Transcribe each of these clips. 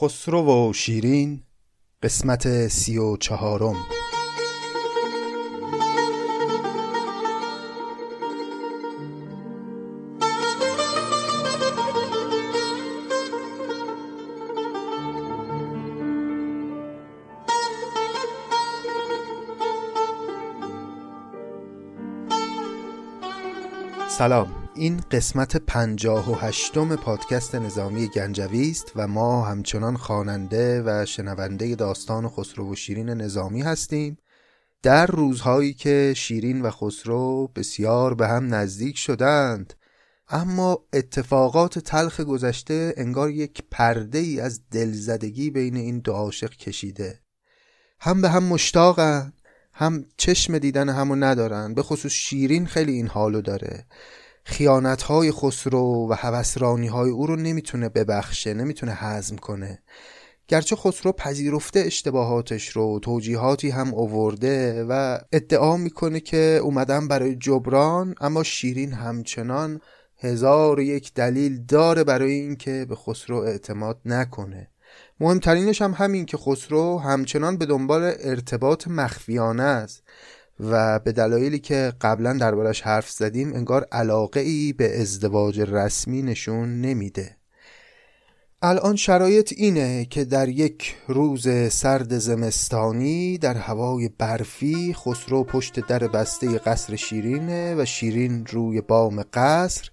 خسرو و شیرین قسمت سی و چهارم. سلام. این قسمت پنجاه و هشتم پادکست نظامی گنجوی است و ما همچنان خواننده و شنونده داستان خسرو و شیرین نظامی هستیم. در روزهایی که شیرین و خسرو بسیار به هم نزدیک شدند اما اتفاقات تلخ گذشته انگار یک پرده ای از دلزدگی بین این دو عاشق کشیده. هم به هم مشتاقن هم چشم دیدن همو ندارن به خصوص شیرین خیلی این حالو داره. خیانت های خسرو و حوسرانی های او رو نمی‌تونه ببخشه نمی‌تونه حزم کنه. گرچه خسرو پذیرفته اشتباهاتش رو توجیهاتی هم اوورده و ادعا می‌کنه که اومدن برای جبران اما شیرین همچنان هزار و یک دلیل داره برای اینکه به خسرو اعتماد نکنه. مهمترینش هم همین که خسرو همچنان به دنبال ارتباط مخفیانه است. و به دلایلی که قبلا دربارش حرف زدیم انگار علاقه ای به ازدواج رسمی نشون نمیده. الان شرایط اینه که در یک روز سرد زمستانی در هوای برفی خسرو پشت در بسته قصر شیرینه و شیرین روی بام قصر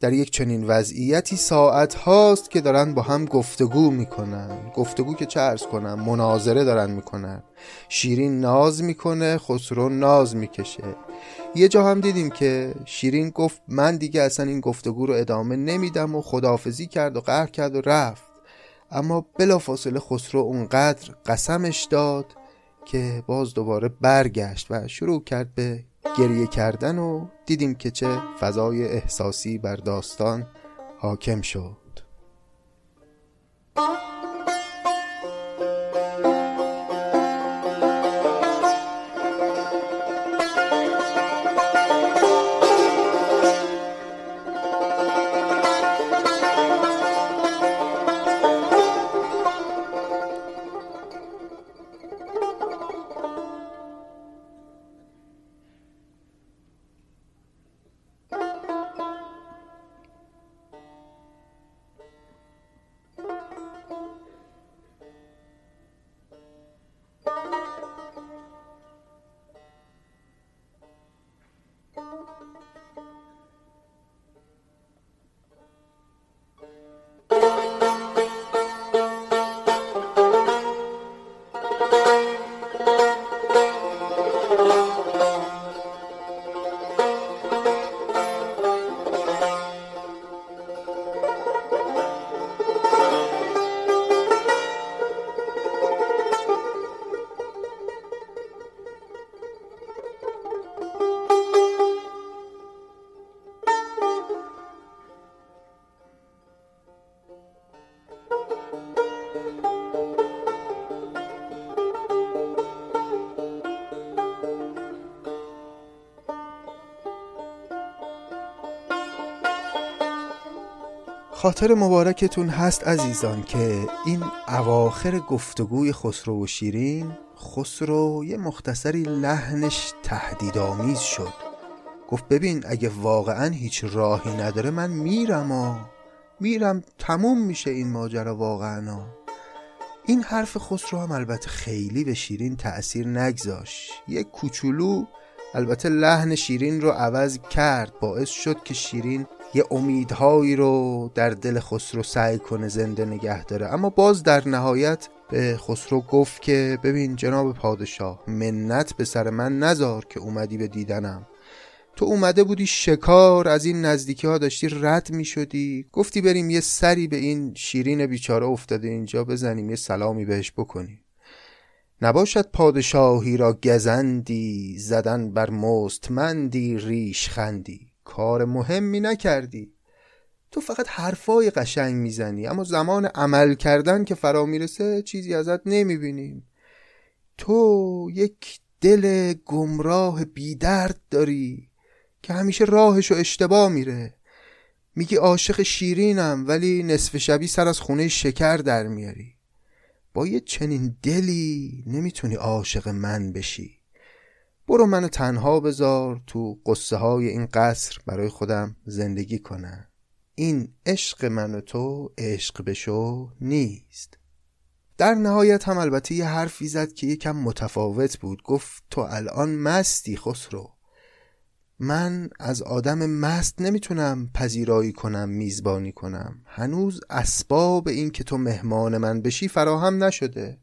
در یک چنین وضعیتی ساعت هاست که دارن با هم گفتگو می‌کنن. گفتگو که چه ارز کنن مناظره دارن می‌کنن. شیرین ناز می‌کنه خسرو ناز می‌کشه. یه جا هم دیدیم که شیرین گفت من دیگه اصلا این گفتگو رو ادامه نمیدم و خداحافظی کرد و قهر کرد و رفت. اما بلافاصله خسرو اونقدر قسمش داد که باز دوباره برگشت و شروع کرد به گریه کردن و دیدیم که چه فضای احساسی بر داستان حاکم شد. خاطر مبارکتون هست عزیزان که این اواخر گفتگوی خسرو و شیرین خسرو یه مختصری لحنش تهدیدآمیز شد. گفت ببین اگه واقعا هیچ راهی نداره من میرم و میرم تموم میشه این ماجرا واقعا. این حرف خسرو هم البته خیلی به شیرین تأثیر نگذاش یک کوچولو البته لحن شیرین رو عوض کرد باعث شد که شیرین یه امیدهایی رو در دل خسرو سعی کنه زنده نگه داره. اما باز در نهایت به خسرو گفت که ببین جناب پادشاه منت به سر من نزار که اومدی به دیدنم. تو اومده بودی شکار از این نزدیکی ها داشتی رد می شدی گفتی بریم یه سری به این شیرین بیچاره افتاده اینجا بزنیم یه سلامی بهش بکنیم. نباشد پادشاهی را گزندی زدن بر مستمندی ریش خندی. کار مهمی نکردی. تو فقط حرفای قشنگ می‌زنی اما زمان عمل کردن که فرا می‌رسه چیزی ازت نمی‌بینیم تو یک دل گمراه بیدرد داری که همیشه راهشو اشتباه میره. میگی عاشق شیرینم ولی نصف شبی سر از خونه شکر در میاری. با یه چنین دلی نمی‌تونی عاشق من بشی. برو منو تنها بذار تو قصه های این قصر برای خودم زندگی کنم. این عشق من و تو عشق بشو نیست. در نهایت هم البته یه حرفی زد که یکم متفاوت بود. گفت تو الان مستی خسرو. من از آدم مست نمی‌تونم پذیرایی کنم میزبانی کنم. هنوز اسباب این که تو مهمان من بشی فراهم نشده.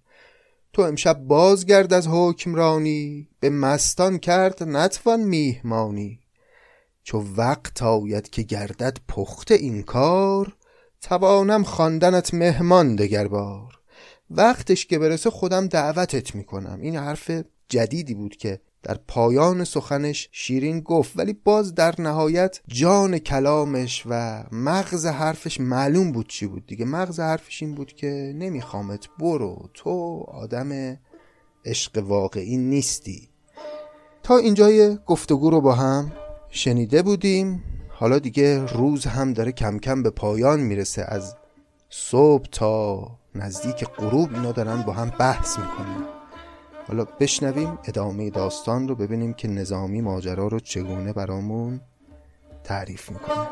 تو امشب بازگرد از حکمرانی به مستان کرد نتوان میهمانی. چو وقت آید که گردد پخته این کار توانم خواندنت مهمان دگر بار وقتش که برسه خودم دعوتت می‌کنم. این حرف جدیدی بود که در پایان سخنش شیرین گفت ولی باز در نهایت جان کلامش و مغز حرفش معلوم بود چی بود دیگه. مغز حرفش این بود که نمیخوامت برو تو آدم عشق واقعی نیستی. تا اینجای گفتگو رو با هم شنیده بودیم. حالا دیگه روز هم داره کم کم به پایان می‌رسه. از صبح تا نزدیک غروب اینا دارن با هم بحث می‌کنن. حالا بشنویم ادامه داستان رو ببینیم که نظامی ماجرا رو چگونه برامون تعریف می‌کنه.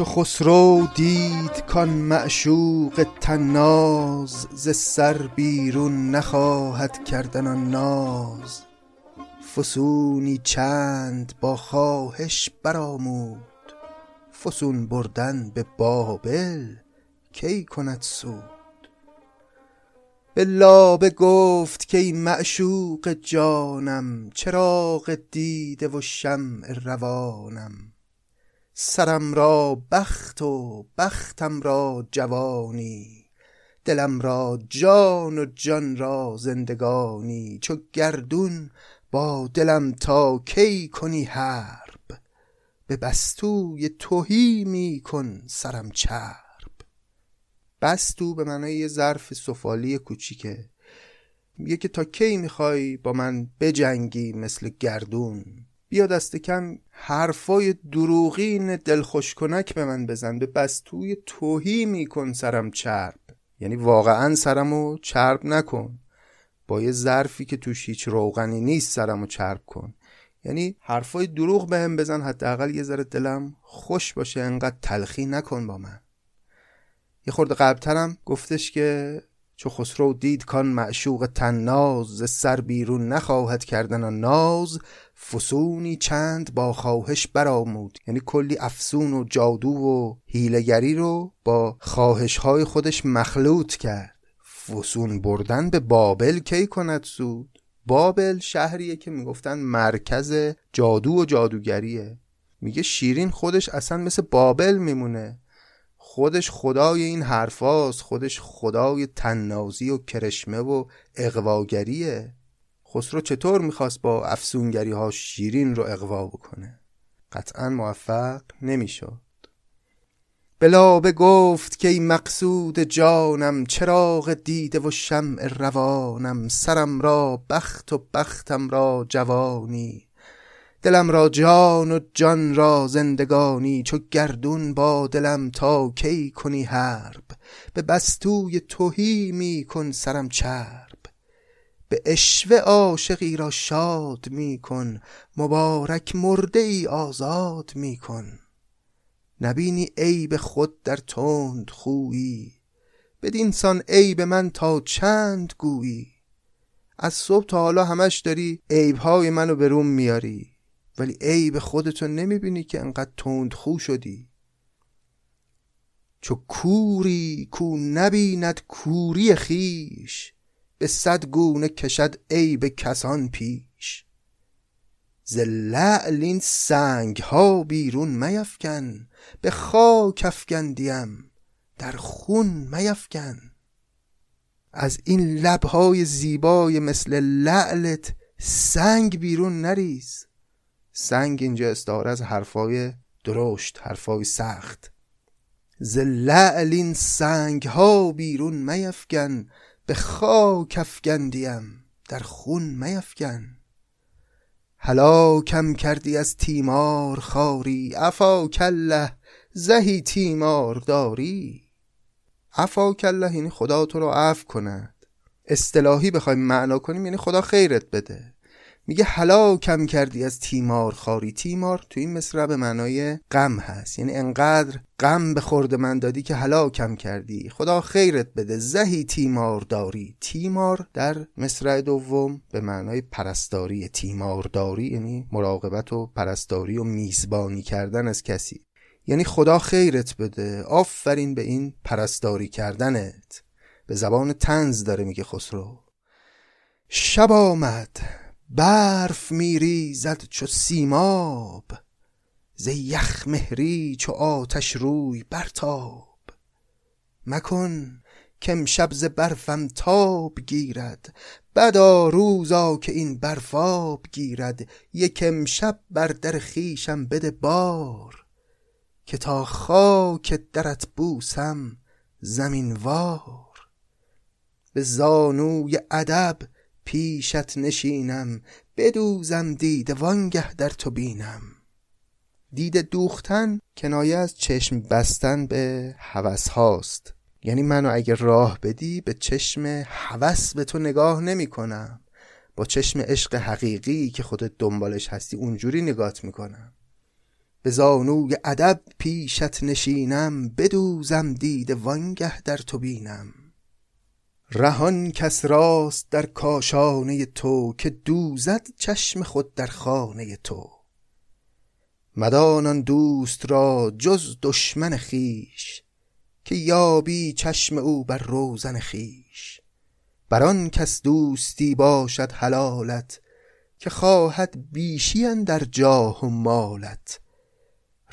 چو خسرو دید کان معشوق تناز ز سر بیرون نخواهد کردن آن ناز. فسونی چند با خواهش برآمود فسون بردن به بابل کی کند سود؟ به لابه گفت کای معشوق جانم چراغ دیده و شمع روانم. سرم را بخت و بختم را جوانی دلم را جان و جان را زندگانی چو گردون با دلم تا کی کنی حرب؟ به بستوی تهی می کن سرم چرب. بستو به معنای یه ظرف سفالی کوچیکه. میگه که تا کی می‌خوای با من بجنگی مثل گردون؟ بیا دست کم حرفای دروغین دلخوش کنک به من بزن. به بستوی توهی میکن سرم چرب. یعنی واقعا سرمو چرب نکن. با یه ظرفی که توش هیچ روغنی نیست سرمو چرب کن. یعنی حرفای دروغ به هم بزن. حداقل یه ذره دلم خوش باشه. انقدر تلخی نکن با من. یه خورده قبلترم گفتش که چو خسرو دید کان معشوق تناز ز سر بیرون نخواهد کردن ناز. فسونی چند با خواهش برآمود یعنی کلی افسون و جادو و هیلگری رو با خواهش های خودش مخلوط کرد. فسون بردن به بابل کی کند سود؟ بابل شهریه که می‌گفتن مرکز جادو و جادوگریه. میگه شیرین خودش اصلا مثل بابل میمونه. خودش خدای این حرفاست خودش خدای تننازی و کرشمه و اقواگریه. خسرو چطور می‌خواست با افسونگری ها شیرین رو اقوا بکنه؟ قطعا موفق نمی‌شد. بلابه گفت که ای مقصود جانم چراغ دیده و شمع روانم سرم را بخت و بختم را جوانی. دلم را جان و جان را زندگانی چو گردون با دلم تا کی کنی حرب؟ به بستوی توهی می کن سرم چرب. به اشوه عاشقی را شاد می کن مبارک مرده ای آزاد می کن. نبینی عیب خود در تند خویی بدین سان عیب من تا چند گویی. از صبح تا حالا همش داری عیبهای منو به روم میاری. ولی عیب خودتو نمی‌بینی که انقدر تند خو شدی. چو کوری کو نبیند کوری خیش به صد گونه کشد عیب کسان پیش. ز لعل این سنگ ها بیرون میفکن به خاک افکندیم در خون میفکن از این لبهای زیبای مثل لعلت سنگ بیرون نریز. سنگ اینجا استعاره از حرفای درشت حرفای سخت. ز لعل این سنگ ها بیرون میفکن به خاک افکندیم در خون میفکن. هلاکم کردی از تیمار خاری افا کله زهی تیمار داری. افا کله یعنی خدا تو رو عفو کند. اصطلاحی بخوایم معنا کنیم یعنی خدا خیرت بده. میگه کم کردی از تیمار خاری. تیمار تو این مصرع به معنای غم هست. یعنی انقدر غم به خورد من دادی که کم کردی. خدا خیرت بده زهی تیمار داری. تیمار در مصرع دوم به معنای پرستاری. تیمار داری یعنی مراقبت و پرستاری و میزبانی کردن از کسی. یعنی خدا خیرت بده آفرین به این پرستاری کردنت. به زبان تنز داره میگه خسرو. شب آمد. برف میریزد چو سیماب ز یخ مهری چو آتش روی برتاب. مکن شب ز برفم تاب گیرد بدا روزا که این برفاب گیرد. یک شب بر در خیشم بده بار که تا خاک درت بوسم زمین وار. به زانوی ادب پیشت نشینم بدوزم دید وانگه در تو بینم. دید دوختن کنایه از چشم بستن به حوث هاست. یعنی منو اگر راه بدی به چشم حوث به تو نگاه نمی کنم. با چشم عشق حقیقی که خودت دنبالش هستی اونجوری نگات می‌کنم به زانوی ادب پیشت نشینم بدوزم دید وانگه در تو بینم. رهان کس راست در کاشانه تو که دوزد چشم خود در خانه تو. مدانان دوست را جز دشمن خیش که یابی چشم او بر روزن خیش بر کس دوستی باشد حلالت که خواهد بیشی در جاه و مالت.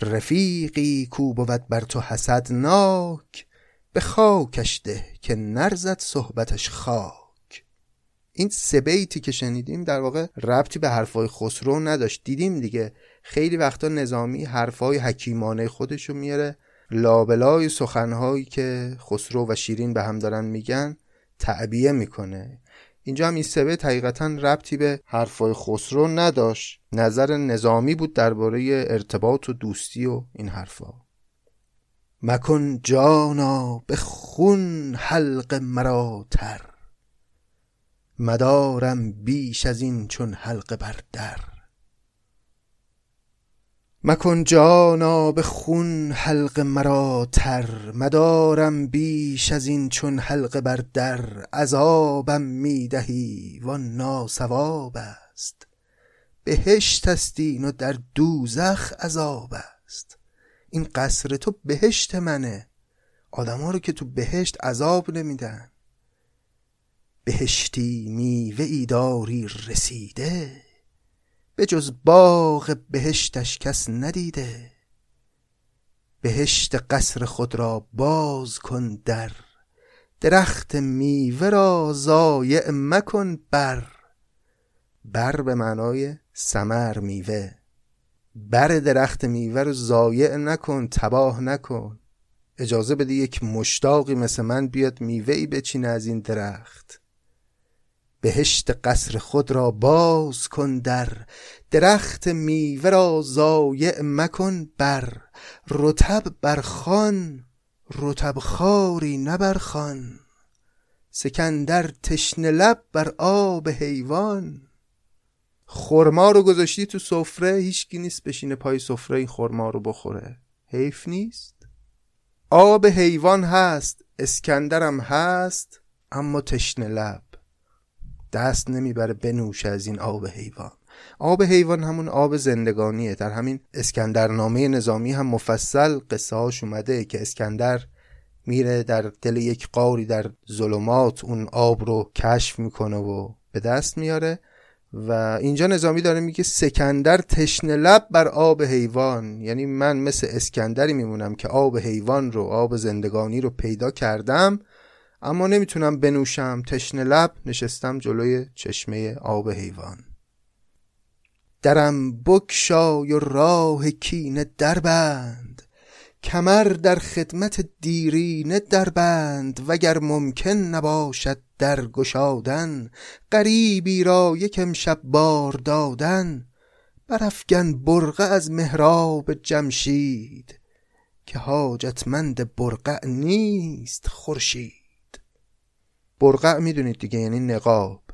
رفیقی کو بود بر تو حسدناک به خاکش ده که نرزد صحبتش خاک. این سه بیتی که شنیدیم در واقع ربطی به حرفای خسرو نداشت. دیدیم دیگه خیلی وقتا نظامی حرفای حکیمانه خودشو میاره. لابلای سخنهایی که خسرو و شیرین به هم دارن میگن تعبیه می‌کنه. اینجا هم این سبه حقیقتا ربطی به حرفای خسرو نداشت. نظر نظامی بود درباره ارتباط و دوستی و این حرفا. مکن جانا به خون حلق مرا تر. مدارم بیش از این چون حلقه بر در. مکن جانا به خون حلق مرا تر. مدارم بیش از این چون حلقه بر در. عذابم می‌دهی و ناسواب است. بهشت است و در دوزخ عذاب است. این قصر تو بهشت منه. آدم رو که تو بهشت عذاب نمیدن. بهشتی میوه ای داری رسیده. به جز باغ بهشتش کس ندیده. بهشت قصر خود را باز کن در. درخت میوه را ضایع مکن بر. بر به معنای سمر میوه. بر درخت میوه رو ضایع نکن تباه نکن. اجازه بده یک مشتاقی مثل من بیاد میوه بچینه از این درخت. بهشت قصر خود را باز کن در. درخت میوه را ضایع مکن بر. رتب برخان رتب خاری نبرخان سکندر تشنه لب بر آب حیوان. خرما رو گذاشتی تو سفره هیچکی نیست بشینه پای سفره این خرما رو بخوره. حیف نیست. آب حیوان هست اسکندرم هست اما تشنه لب. دست نمی‌بره بنوش از این آب حیوان. آب حیوان همون آب زندگانیه. در همین اسکندرنامه نظامی هم مفصل قصه هاش اومده که اسکندر میره در دل یک قاری در ظلمات اون آب رو کشف می‌کنه و به دست میاره. و اینجا نظامی داره میگه سکندر تشنه لب بر آب حیوان. یعنی من مثل اسکندری میمونم که آب حیوان رو آب زندگانی رو پیدا کردم اما نمی‌تونم بنوشم تشنه لب نشستم جلوی چشمه آب حیوان. درم بکشای و راه کینه دربند. کمر در خدمت دیرینه دربند وگر ممکن نباشد در گشادن غریبی را یک امشب بار دادن برافگن برقه از محراب جمشید که حاجتمند برقع نیست خورشید. برقع می‌دونید دیگه یعنی نقاب.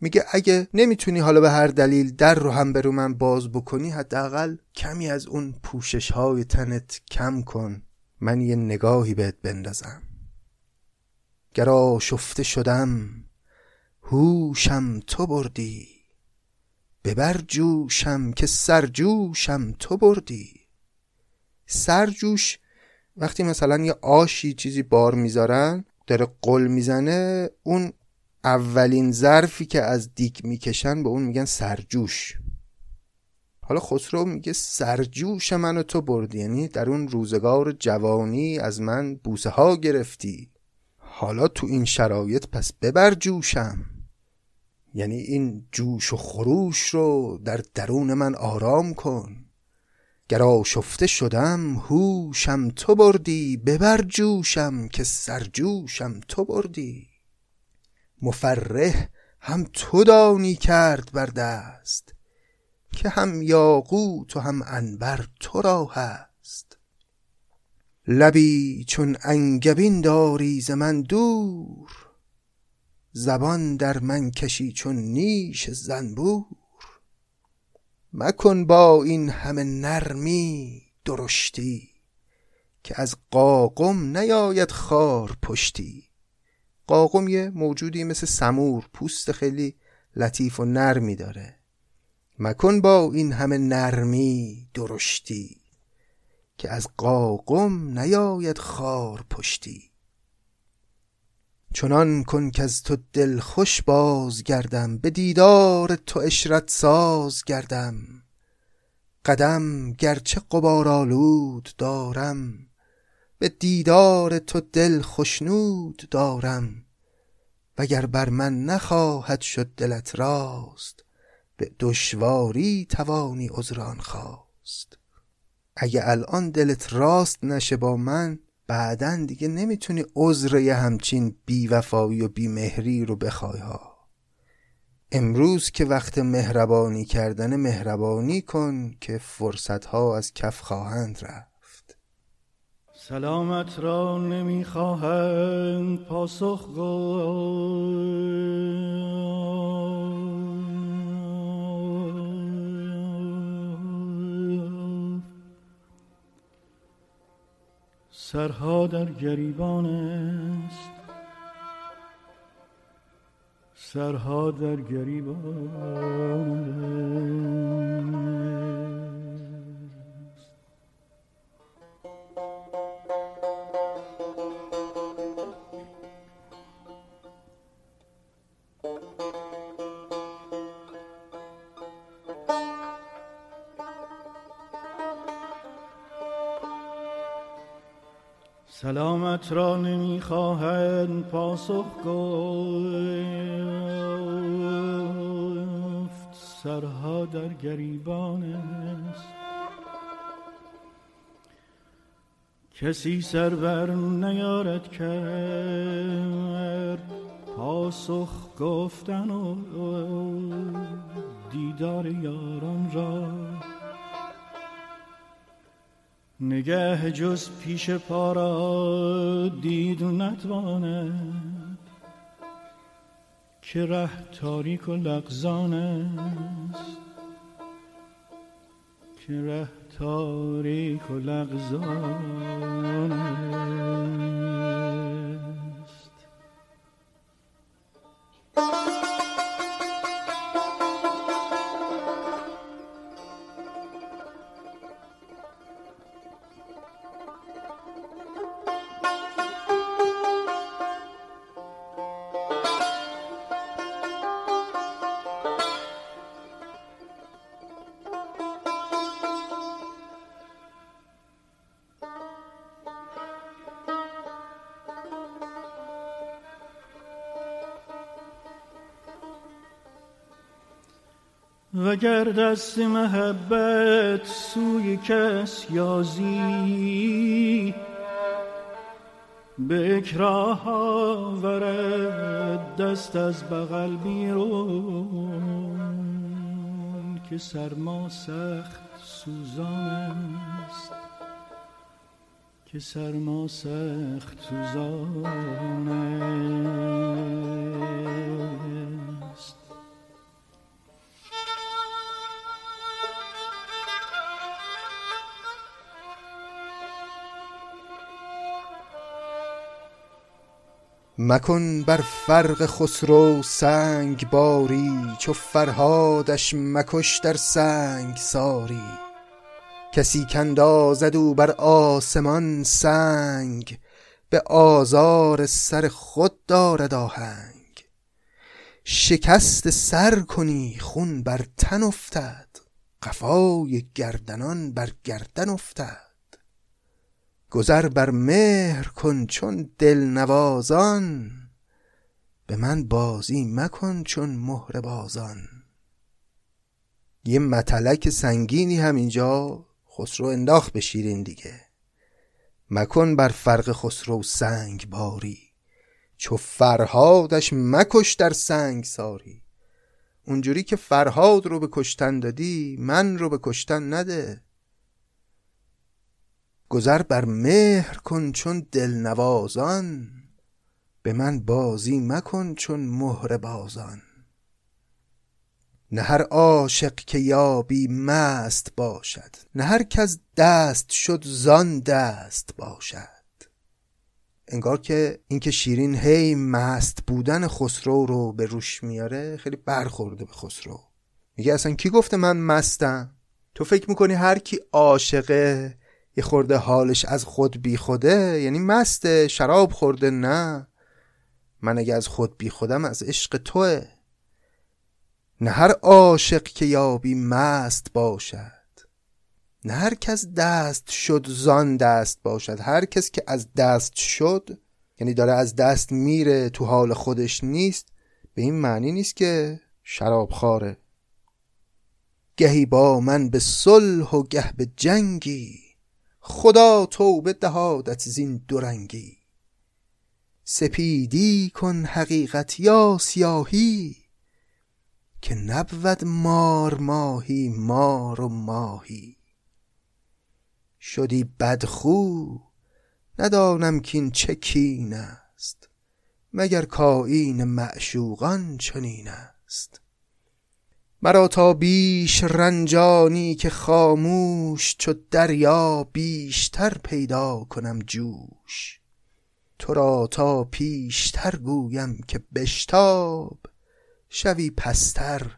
میگه اگه نمی‌تونی حالا به هر دلیل در رو هم برو من باز بکنی حداقل کمی از اون پوشش های تنت کم کن. من یه نگاهی بهت بندازم. گرا شفته شدم هوشم تو بردی. ببر جوشم که سرجوشم تو بردی. سرجوش وقتی مثلا یه آشی چیزی بار می‌ذارن داره قل می‌زنه اون اولین ظرفی که از دیک می‌کشن به اون میگن سرجوش. حالا خسرو میگه سرجوش منو تو بردی یعنی در اون روزگار جوانی از من بوسه ها گرفتی. حالا تو این شرایط پس ببر جوشم. یعنی این جوش و خروش رو در درون من آرام کن. گر آشفته شدم هوشم تو بردی ببر جوشم که سرجوشم تو بردی. مفرح هم تو دانی کرد بر دست که هم یاقوت و هم انبر تو را هست لبی چون انگبین داری ز من دور زبان در من کشی چون نیش زنبور. مکن با این همه نرمی درشتی که از قاقم نیاید خار پشتی. قاقم یه موجودی مثل سمور پوست خیلی لطیف و نرمی داره. مکن با این همه نرمی درشتی که از قاقم نیاید خار پشتی. چنان کن که از تو دل خوش باز گردم به دیدار تو اشرت ساز گردم. قدم گرچه قبارالود دارم به دیدار تو دل خشنود دارم وگر بر من نخواهد شد دلت راست به دشواری توانی عذران خواست. اگه الان دلت راست نشه با من بعدا دیگه نمی‌تونی عذر یه همچین بیوفایی و بیمهری رو بخوای ها. امروز که وقت مهربانی کردن مهربانی کن که فرصت ها از کف خواهند رفت. سلامت را نمی‌خواهند پاسخ گفت. سرها در گریبان است. سرها در گریبان سلامت را نمی‌خواهند پاسخ گفت. سرها در گریبان است. کسی سر بر نیارد کرد. پاسخ گفتن و دیدار یاران را نگه جز پیش پارا دید نتواند که ره تاریک و لغزان است. که ره تاریک و لغزان است. وگر دست محبت سوی کس یازی به اکراه آورد دست از بغل بیرون که سرما سخت سوزان است. که سرما سخت سوزان است. مکن بر فرق خسرو سنگ باری چو فرهادش مکش در سنگ ساری. کسی کاندازد او بر آسمان سنگ به آزار سر خود دارد آهنگ. شکست سر کنی خون بر تن افتد قفای گردنان بر گردن افتد. گذر بر مهر کن چون دل نوازان به من بازی مکن چون مهر بازان. یه متلک سنگینی هم اینجا خسرو انداخت به شیرین دیگه. مکن بر فرق خسرو سنگ باری. چو فرهادش مکش در سنگ ساری. اونجوری که فرهاد رو به کشتن دادی من رو به کشتن نده. گذر بر مهر کن چون دلنوازان به من بازی مکن چون مهر بازان. نه هر عاشق که یابی مست باشد نه هر کس دست شد زان دست باشد. انگار که اینکه شیرین هی مست بودن خسرو رو به روش میاره خیلی برخورده به خسرو. میگه اصلا کی گفته من مستم؟ تو فکر می‌کنی هر کی عاشقه یه خورده حالش از خود بی خوده یعنی مست شراب خورده نه. من اگه از خود بی خودم از عشق توه. نه هر عاشق که یابی مست باشد. نه هر کس دست شد زان دست باشد. هر کس که از دست شد یعنی داره از دست میره تو حال خودش نیست به این معنی نیست که شراب خاره گهی با من به صلح و گه به جنگی. خدا توبه دهادت زین دورنگی سپیدی کن حقیقت یا سیاهی که نبود مار ماهی مار و ماهی. شدی بدخو ندانم کین چه کین است مگر کاین معشوقان چنین است. مرا تا بیش رنجانی که خاموش چو دریا بیشتر پیدا کنم جوش. تو را تا پیشتر گویم که بشتاب شوی پستر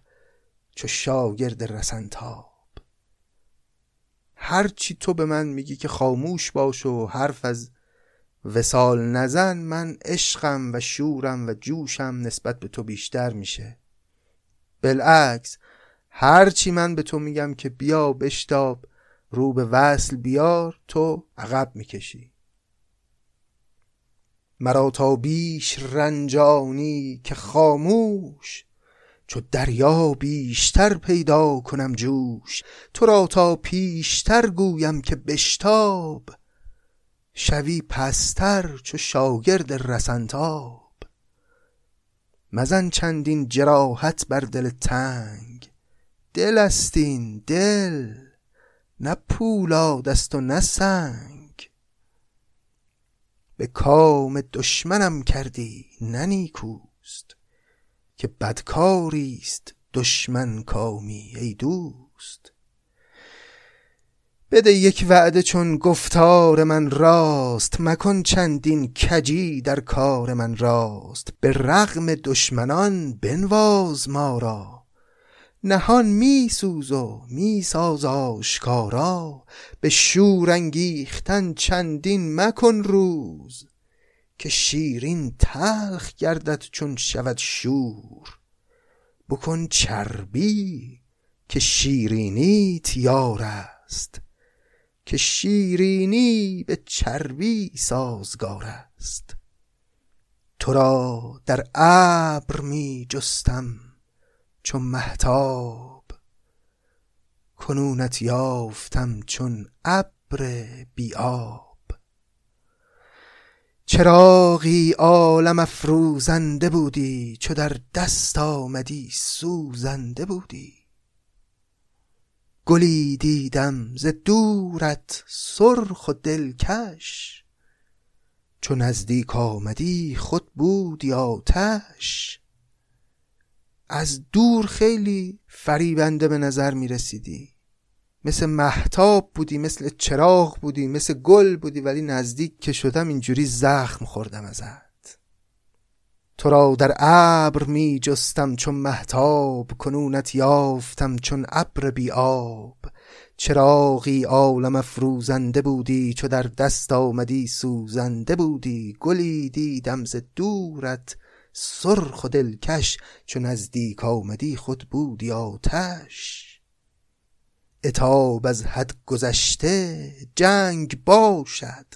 چو شاگرد رسنتاب. هرچی تو به من میگی که خاموش باش و حرف از وسال نزن من عشقم و شورم و جوشم نسبت به تو بیشتر میشه. بالعکس هرچی من به تو میگم که بیا بشتاب رو به وصل بیار تو عقب می‌کشی. مرا تا بیش رنجانی که خاموش چو دریا بیشتر پیدا کنم جوش. تو را تا پیشتر گویم که بشتاب شوی پستر چو شاگرد رسنتاب. مزن چندین جراحت بر دل تنگ. دل استین دل نه پولاد است و نه سنگ. به کام دشمنم کردی نه نیکوست که بدکاری است دشمن کامی ای دوست. بده یک وعده چون گفتار من راست مکن چندین کجی در کار من راست. به رغم دشمنان بنواز ما را. نهان می سوز و می ساز آشکارا. به شور انگیختن چندین مکن روز. که شیرین تلخ گردد چون شود شور. بکن چربی که شیرینیت یار است. که شیرینی به چربی سازگار است. تو را در ابر می جستم چون مهتاب. کنونت یافتم چون ابر بی آب. چراغی عالم افروزنده بودی چو در دست آمدی سوزنده بودی. گلی دیدم ز دورت سرخ و دلکش. چو نزدیک آمدی خود بودی آتش. از دور خیلی فریبنده به نظر می رسیدی. مثل محتاب بودی مثل چراغ بودی مثل گل بودی ولی نزدیک که شدم اینجوری زخم خوردم ازت. تو را در ابر می جستم چون محتاب کنونت یافتم چون ابر بی آب. چراغی عالم افروزنده بودی چو در دست آمدی سوزنده بودی. گلی دیدم ز دورت سرخ و دلکش چو نزدیک آمدی خود بودی آتش. اتاب از حد گذشته جنگ باشد.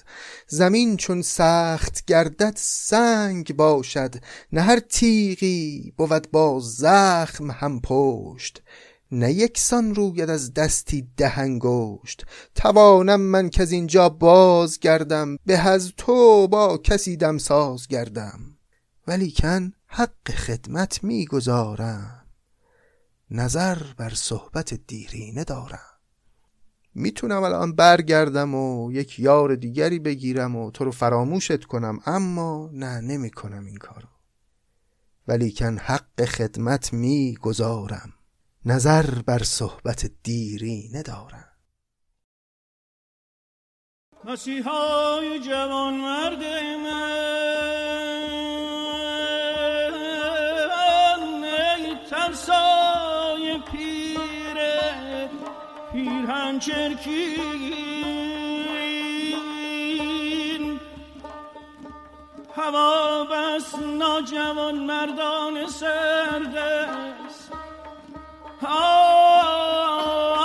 زمین چون سخت گردد سنگ باشد. نه هر تیغی بود با زخم هم پشت. نه یکسان روید از دستی ده انگشت. توانم من که از اینجا باز گردم به از تو با کسی دمساز گردم. ولیکن حق خدمت می‌گذارم. نظر بر صحبت دیرینه دارم. می‌تونم الان برگردم و یک یار دیگری بگیرم و تو رو فراموشت کنم اما نه نمی کنم این کارو. ولیکن حق خدمت می‌گذارم. نظر بر صحبت دیرینه دارم. مسیحای جوان مرد من. چرکین. هوا بس ناجوان مردان سردست. آی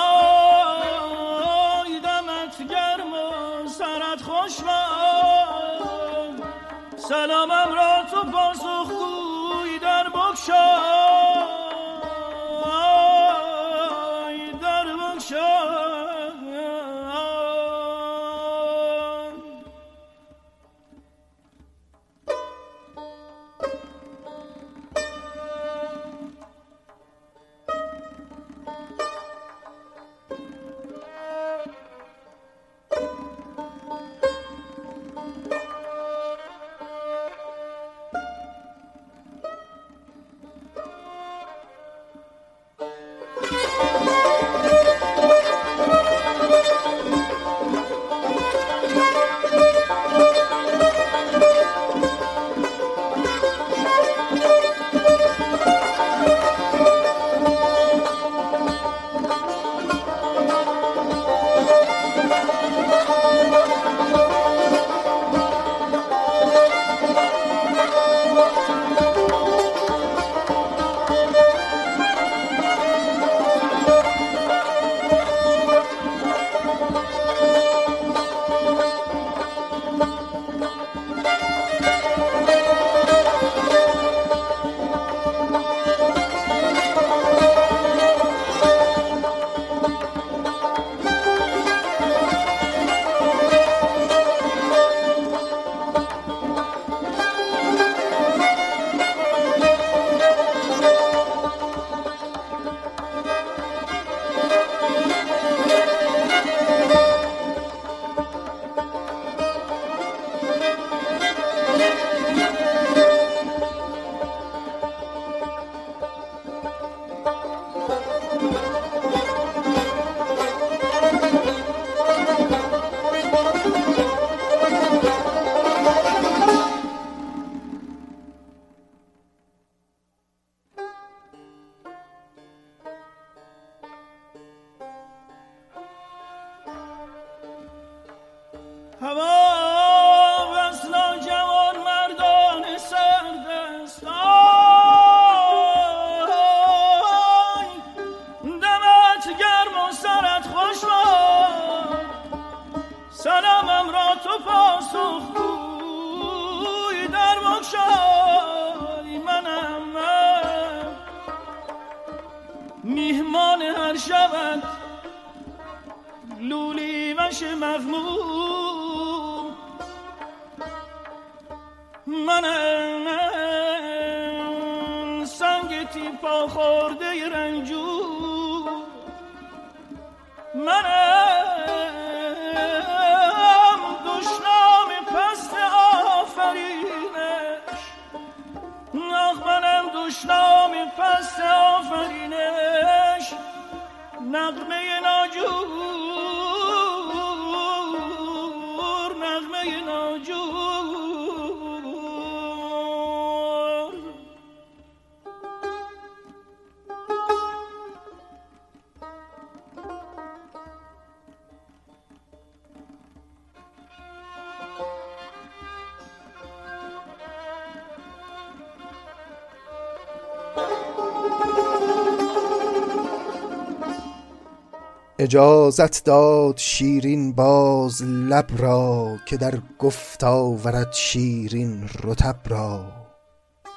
اجازت داد شیرین باز لب را که در گفت آورد شیرین رطب را.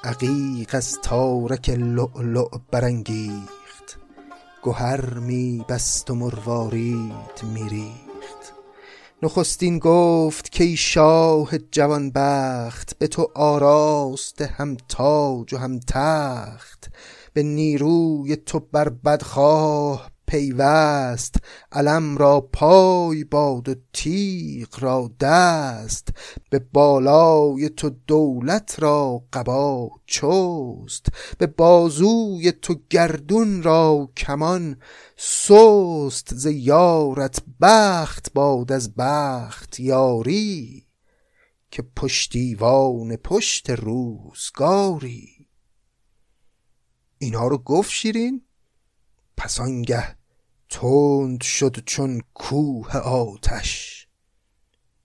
عقیق از تارک لؤلؤ برانگیخت گهر می بست و مروارید می ریخت. نخستین گفت کای شاه جوانبخت به تو آراسته هم تاج و هم تخت. به نیروی تو بر بدخواه پیوست علم را پای باد و تیغ را دست. به بالای تو دولت را قبا چست. به بازوی تو گردون را کمان سست. ز یارت بخت باد از بخت یاری که پشتیوان پشت روزگاری. اینها رو گفت شیرین؟ پس آنگه تند شد چون کوه آتش.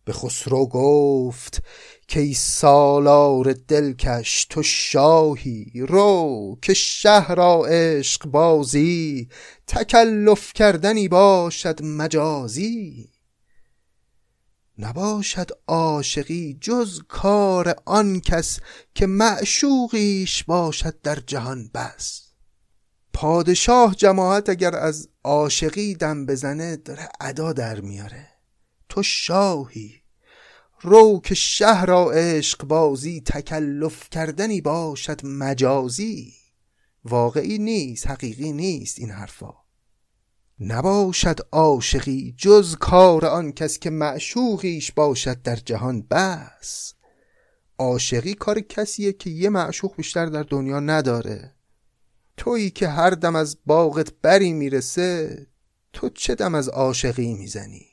به خسرو گفت که سالار دلکش تو شاهی رو که شهر را عشق بازی تکلف کردنی باشد مجازی. نباشد عاشقی جز کار آن کس که معشوقیش باشد در جهان بس. پادشاه جماعت اگر از عاشقی دم بزنه داره ادا در میاره. تو شاهی. رو که شهر را عشق بازی تکلف کردنی باشد مجازی. واقعی نیست حقیقی نیست این حرفا. نباشد عاشقی جز کار آن کس که معشوقیش باشد در جهان بس. عاشقی کار کسیه که یه معشوق بیشتر در دنیا نداره. تویی که هر دم از باغت بری می‌رسه تو چه دم از عاشقی می‌زنی؟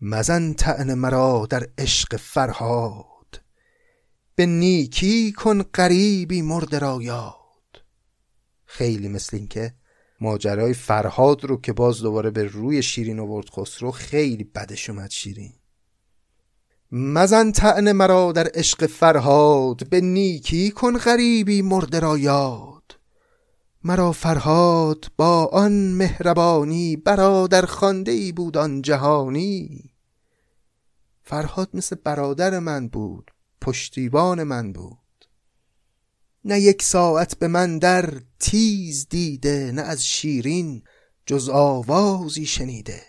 مزن تعن مرا در عشق فرهاد به نیکی کن قریبی مرد را یاد خیلی مثل این که ماجرای فرهاد رو که باز دوباره به روی شیرین آورد خسرو خیلی بدش اومد شیرین. مزن تعن مرا در عشق فرهاد به نیکی کن غریبی مرد را یاد مرا فرهاد با آن مهربانی برادر خانده ای بود آن جهانی. فرهاد مثل برادر من بود پشتیبان من بود. نه یک ساعت به من در تیز دیده نه از شیرین جز آوازی شنیده.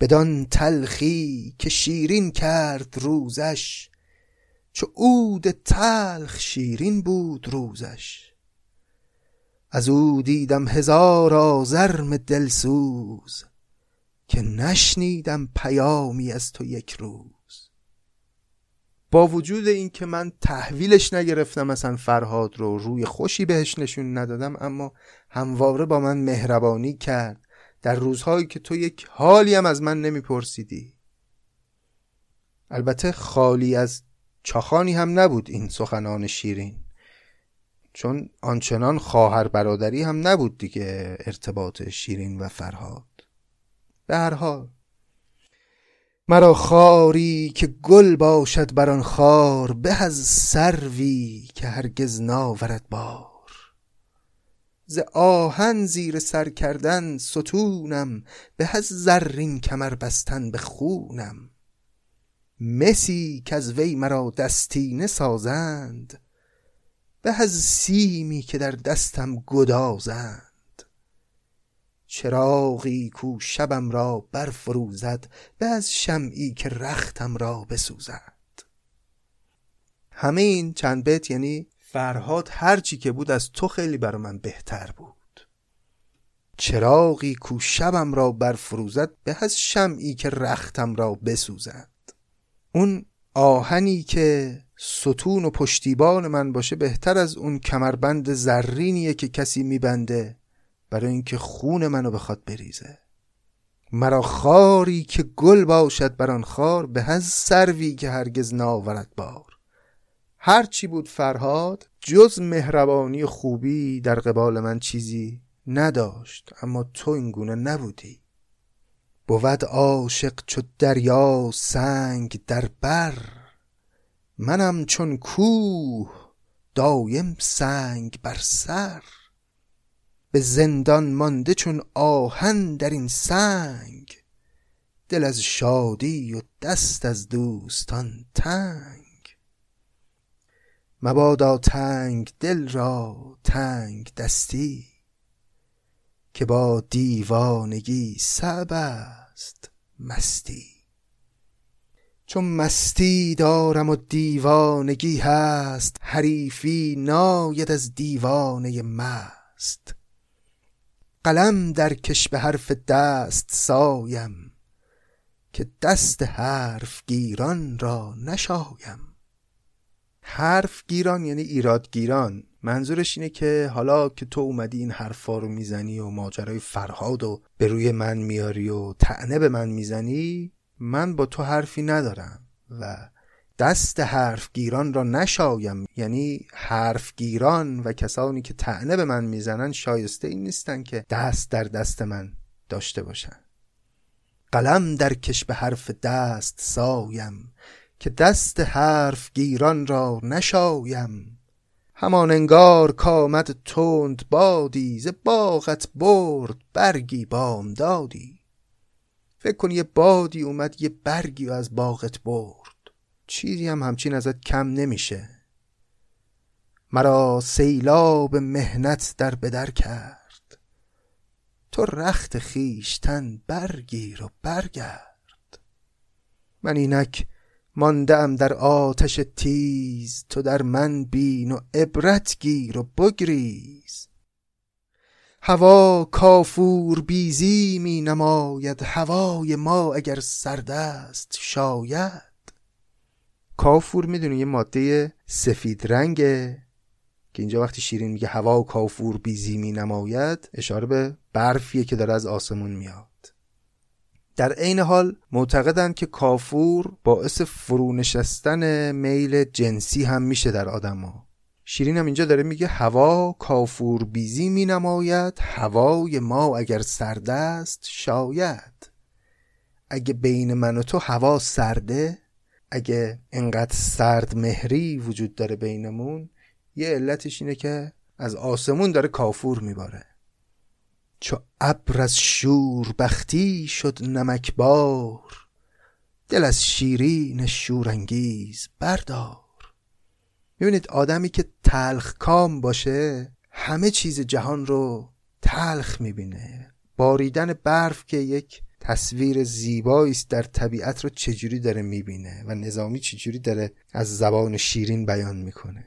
بدان تلخی که شیرین کرد روزش چو عود تلخ شیرین بود روزش. از او دیدم هزار آزرم دلسوز که نشنیدم پیامی از تو یک روز. با وجود اینکه من تحویلش نگرفتم مثلا فرهاد رو روی خوشی بهش نشون ندادم اما همواره با من مهربانی کرد. در روزهایی که تو یک حالی هم از من نمیپرسیدی. البته خالی از چاخانی هم نبود این سخنان شیرین. چون آنچنان خواهر برادری هم نبود دیگه ارتباط شیرین و فرهاد. به هر حال. مرا خاری که گل باشد بر آن خار به از سروی که هرگز ناورد بار. ز آهن زیر سر کردن ستونم به از زرین کمر بستن به خونم. مسی که از وی مرا دستینه سازند به از سیمی که در دستم گدازند. چراغی کو شبم را برفروزد به از شمعی که رختم را بسوزد. همه این چند بیت یعنی فرهاد هرچی که بود از تو خیلی برا من بهتر بود. چراغی کو شبم را برفروزد به از شمعی که رختم را بسوزد. اون آهنی که ستون و پشتیبان من باشه بهتر از اون کمربند زرینیه که کسی میبنده برای اینکه خون منو بخواد بریزه. مرا خاری که گل باشد بر آن خار به هز سروی که هرگز ناورد بار. هرچی بود فرهاد جز مهربانی خوبی در قبال من چیزی نداشت اما تو اینگونه نبودی. بود عاشق چو دریا سنگ در بر. منم چون کوه دایم سنگ بر سر. به زندان مانده چون آهن در این سنگ. دل از شادی و دست از دوستان تنگ. مبادا تنگ دل را تنگ دستی که با دیوانگی صعب است مستی. چون مستی دارم و دیوانگی هست حریفی ناید از دیوانه مست. قلم در کش به حرف دست سایم که دست حرف گیران را نشایم. حرف گیران یعنی ایراد گیران. منظورش اینه که حالا که تو اومدی این حرفا رو می‌زنی و ماجرای فرهاد و به روی من میاری و تعنه به من می‌زنی من با تو حرفی ندارم و دست حرفگیران را نشایم. یعنی حرفگیران و کسانی که تعنه به من می‌زنن شایسته این نیستن که دست در دست من داشته باشن. قلم در کش به حرف دست سایم که دست حرفگیران را نشایم. همان انگار کامد تند بادی ز باغت برد برگی بام دادی فکر کن یه بادی اومد یه برگی و از باغت برد. چیزی هم همچین ازت کم نمیشه. مرا سیلاب مهنت در بدر کرد. تو رخت خیشتن برگیر و برگرد. من اینک ماندم در آتش تیز تو در من بین و عبرت گیر و بگریز. هوا کافور بیزی می نماید هوای ما اگر سرد است شاید. کافور می‌دونی یه ماده سفید رنگه که اینجا وقتی شیرین میگه هوا کافور بیزی می نماید اشاره به برفیه که داره از آسمون میاد. در عین حال معتقدند که کافور باعث فرونشستن میل جنسی هم میشه در آدما شیرین هم اینجا داره میگه هوا کافور بیزی می نماید هوای ما اگر سرد است شاید. اگه بین من و تو هوا سرده اگه انقدر سرد مهری وجود داره بینمون یه علتش اینه که از آسمون داره کافور میباره. چو ابر از شور بختی شد نمکبار دل از شیرین شورانگیز بردار. می‌بینید آدمی که تلخ کام باشه همه چیز جهان رو تلخ می‌بینه. باریدن برف که یک تصویر زیبایی است در طبیعت رو چجوری داره می‌بینه و نظامی چجوری داره از زبان شیرین بیان می‌کنه.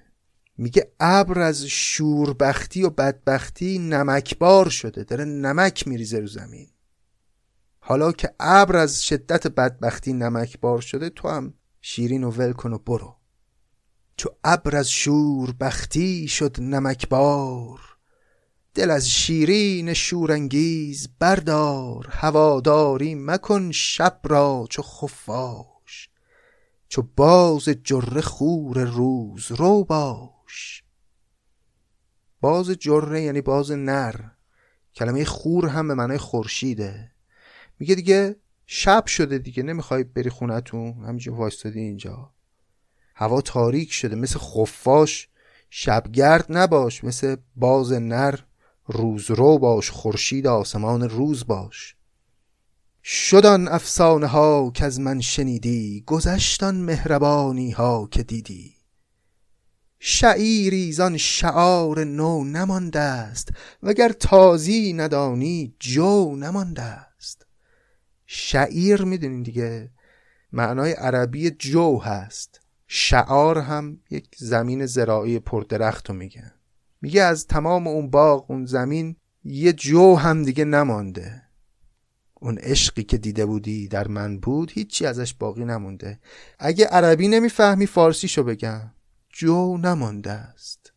میگه ابر از شوربختی و بدبختی نمکبار شده داره نمک میریزه رو زمین. حالا که ابر از شدت بدبختی نمکبار شده تو هم شیرین و ول کن و برو. چو ابر از شور بختی شد نمکبار دل از شیرین شورانگیز بردار هواداری مکن شب را چو خفاش. چو باز جره خور روز رو باش. باز جره یعنی باز نر. کلمه خور هم به معنای خورشیده. میگه دیگه شب شده دیگه نمی‌خوای بری خونتون همینجور وایستادی اینجا. هوا تاریک شده مثل خفاش. شبگرد نباش مثل باز نر. روزرو باش خورشید آسمان روز باش. شدان افسانه ها که از من شنیدی گذشتان مهربانی ها که دیدی. شعیری زان شعار نو نمانده است وگر تازی ندانی جو نمانده است. شعیر می‌دونین دیگه؟ معنای عربی جو هست. شعار هم یک زمین زراعی پردرخت رو میگن میگه از تمام اون باغ اون زمین یه جو هم دیگه نمانده. اون عشقی که دیده بودی در من بود هیچی ازش باقی نمونده. اگه عربی نمی‌فهمی فارسیشو بگم جو نمانده است.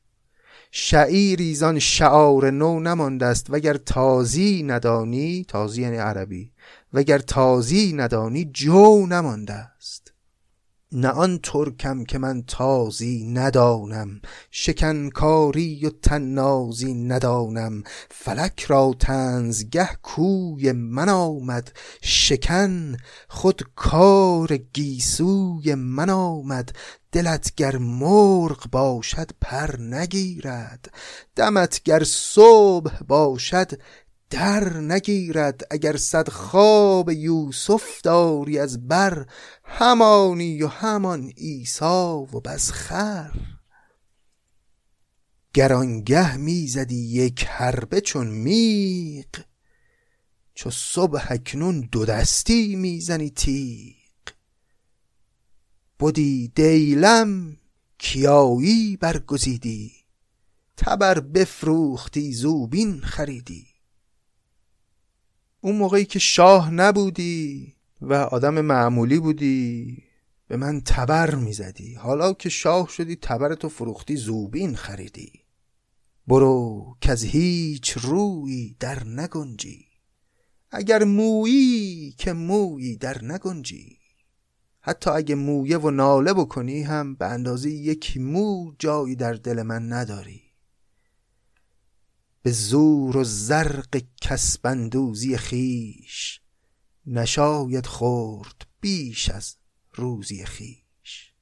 شعیری زان شعار نو نمانده است. وگر تازی ندانی تازی یعنی عربی وگر تازی ندانی جو نمانده است. نه آن ترکم که من تازی ندانم شکنکاری و تنازی ندانم. فلک را تنزگه کوی من آمد شکن خود کار گیسوی من آمد. دلت گر مرغ باشد پر نگیرد. دمت گر صبح باشد در نگیرد اگر صد خواب یوسف داری از بر همانی و همان ایسا و بس خر. گرانگه می‌زدی یک حربه چون میق چو صبح اکنون دو دستی می‌زنی تیق بودی دیلم کیایی برگزیدی تبر بفروختی زوبین خریدی. اون موقعی که شاه نبودی و آدم معمولی بودی به من تبر می‌زدی. حالا که شاه شدی تبرتو فروختی زوبین خریدی. برو که از هیچ روی در نگنجی. اگر مویی که مویی در نگنجی. حتی اگه مویه و ناله بکنی هم به اندازه یک مو جایی در دل من نداری. به زور و زرق کسبندوزی خیش نشاید خورد بیش از روزی خیش.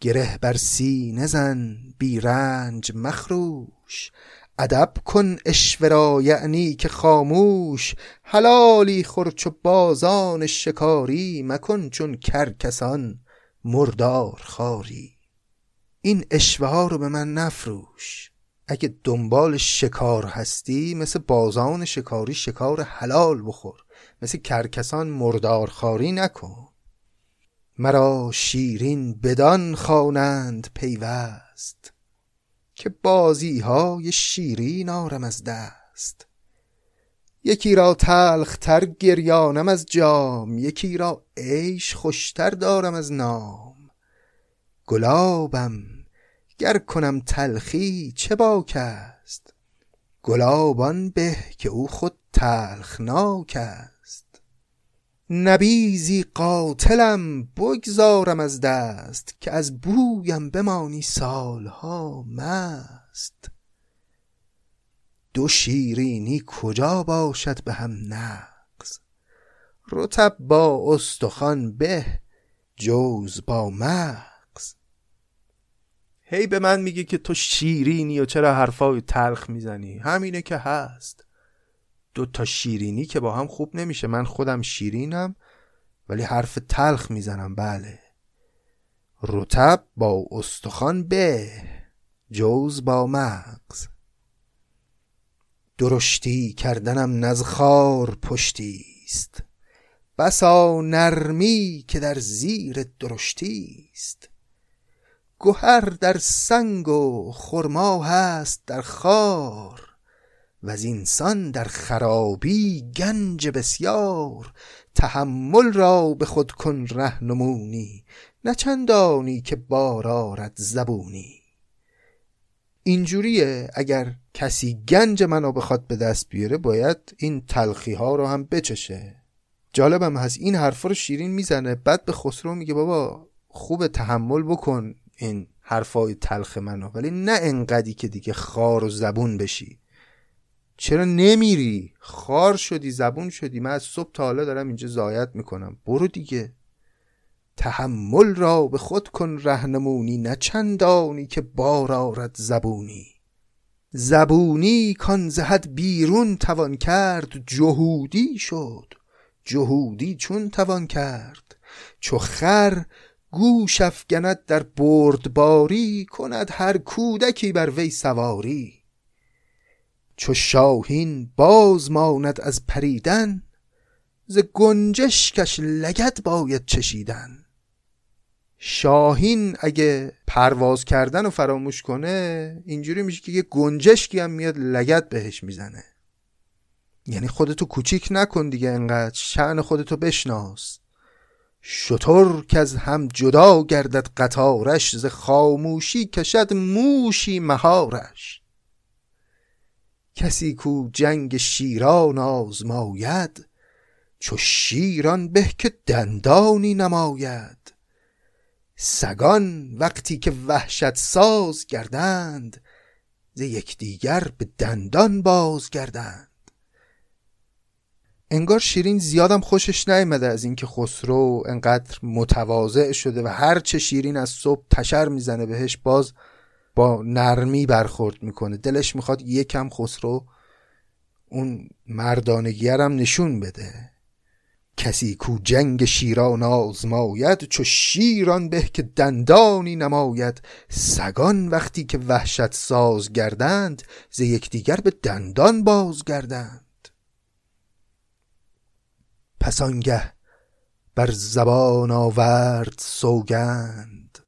گره بر سینه زن بی رنج مخروش ادب کن اشورا یعنی که خاموش حلالی خور چو بازان شکاری مکن چون کرکسان مردار خاری. این اشوه ها رو به من نفروش. اگه دنبال شکار هستی مثل بازان شکاری شکار حلال بخور. مثل کرکسان مردار خاری نکن. مرا شیرین بدان خوانند پیوست که بازی های شیرین آرم از دست. یکی را تلخ تر گریانم از جام یکی را عیش خوشتر دارم از نام. گلابم گر کنم تلخی چه باک است؟ گلابان به که او خود تلخناک است. نبیزی قاتلم بگذارم از دست که از بویم بمانی سالها مست. دو شیرینی کجا باشد به هم نقص رطب با استخوان به جوز با مغز هی به من میگه که تو شیرینی و چرا حرفای تلخ می‌زنی؟ همینه که هست. دو تا شیرینی که با هم خوب نمیشه. من خودم شیرینم ولی حرف تلخ می‌زنم. بله. رتب با استخوان به جوز با مغز. درشتی کردنم نزخار پشتیست بسا نرمی که در زیر درشتیست گهر در سنگ و خرما هست در خار و از اینسان در خرابی گنج بسیار. تحمل را به خود کن رهنمونی نه چندانی که بار آرد زبونی. اینجوریه اگر کسی گنج منو بخواد به دست بیاره باید این تلخی ها رو هم بچشه. جالبم هست این حرفا رو شیرین می‌زنه بعد به خسرو میگه بابا خوب تحمل بکن. این حرفای تلخ منو ولی نه انقدی که دیگه خار و زبون بشی. چرا نمیری؟ خار شدی زبون شدی. من از صبح تا حالا دارم اینجا زایت می‌کنم. برو دیگه. تحمل را به خود کن رهنمونی نه چندانی که بار آرد زبونی. زبونی کان زهد بیرون توان کرد جهودی شد. جهودی چون توان کرد. چو خر گوش افگند در بردباری کند هر کودکی بر وی سواری. چو شاهین باز ماند از پریدن ز گنجشکش لگد باید چشیدن. شاهین اگه پرواز کردن رو فراموش کنه اینجوری میشه که یه گنجشکی هم میاد لگت بهش می‌زنه. یعنی خودتو کوچیک نکن دیگه انقدر شعن خودتو بشناس. شطور که از هم جدا گردد قطارش ز خاموشی کشد موشی مهارش. کسی کو جنگ شیران آزماید چو شیران به که دندانی نماید. سگان وقتی که وحشت ساز گردند ز یکدیگر به دندان باز گردند انگار شیرین زیادم خوشش نیامده از اینکه خسرو انقدر متواضع شده و هر چه شیرین از صبح تشر می‌زنه بهش باز با نرمی برخورد می‌کنه. دلش می‌خواد یکم خسرو اون مردانگیرم نشون بده. کسی کو جنگ شیران آزماید چو شیران به که دندانی نماید. سگان وقتی که وحشت ساز گردند ز یکدیگر به دندان باز گردند پس آنگه بر زبان آورد سوگند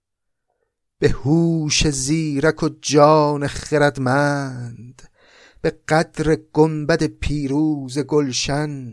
به هوش زیرک و جان خردمند به قدر گنبد پیروز گلشن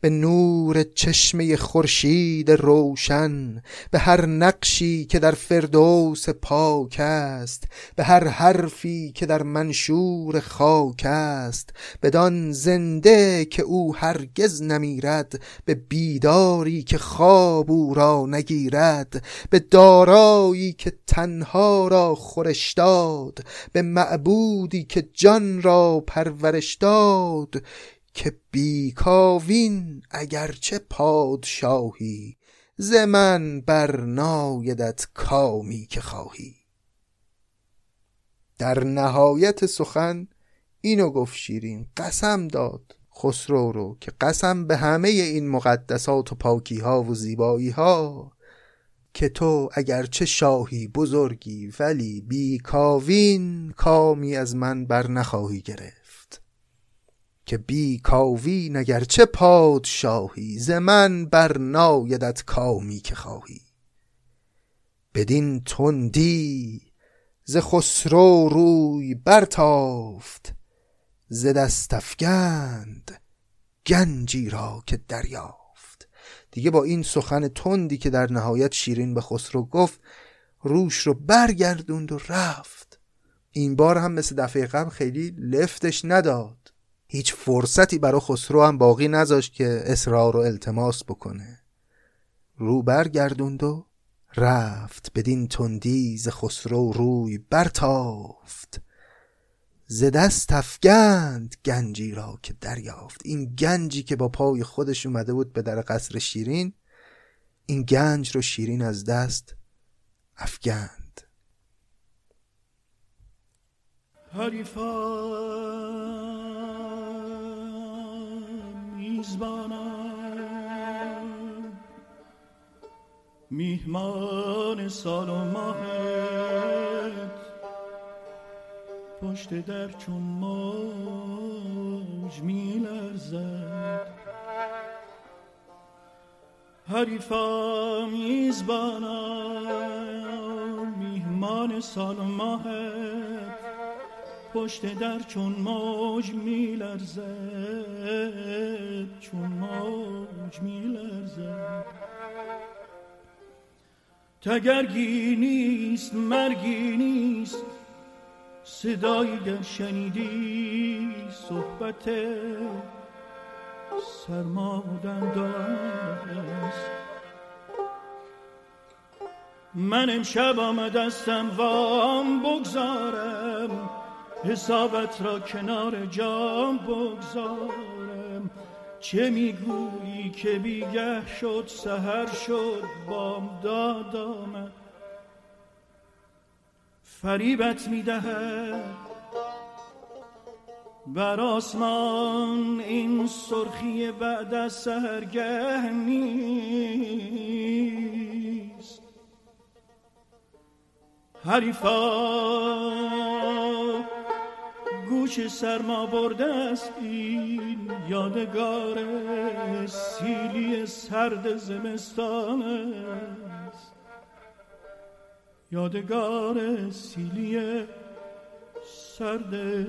به نور چشمه خورشید روشن به هر نقشی که در فردوس پاک است به هر حرفی که در منشور خاک است بدان زنده که او هرگز نمیرد به بیداری که خواب او را نگیرد به دارایی که تنها را خورش داد به معبودی که جان را پرورش داد. که بیکاوین اگرچه پادشاهی ز من بر نایدت کامی که خواهی. در نهایت سخن اینو گفت شیرین قسم داد خسرو رو که قسم به همه این مقدسات و پاکی ها و زیبایی ها که تو اگرچه شاهی بزرگی ولی بیکاوین کامی از من بر نخواهی گرفت. که بی کاوی نگر چه پادشاهی ز من بر نایدت کامی که خواهی. بدین تندی ز خسرو روی برتافت ز دست افگند گنجی را که دریافت. دیگه با این سخن تندی که در نهایت شیرین به خسرو گفت روش رو برگردوند و رفت. این بار هم مثل دفعه قبل خیلی لفتش نداد. هیچ فرصتی برای خسرو هم باقی نذاشت که اصرار و التماس بکنه. رو برگردوند و رفت بدین تندی ز خسرو روی برتافت. ز دست افگند گنجی را که دریافت. این گنجی که با پای خودش اومده بود به در قصر شیرین این گنج رو شیرین از دست افگند. میزبانم میهمان سال و ماهت پشت در چون موج میلرزد. حریفا میزبانم میهمان سال و ماهت پشت در چون موج میلرزد چون موج میلرزد. تگرگی نیست مرگی نیست صدایی گر شنیدی صحبت سرمادن است من امشب آمدستم وام بگذارم. حسابت را کنار جام بگذارم. چه می‌گویی که بیگه شد سهر شد بام داد آمد. فریبت می‌دهد. بر آسمان این سرخی بعد از سهرگه نیست. حریفا گوش سرما برده است این یادگار سیلی سرد زمستان است. یادگار سیلی سرد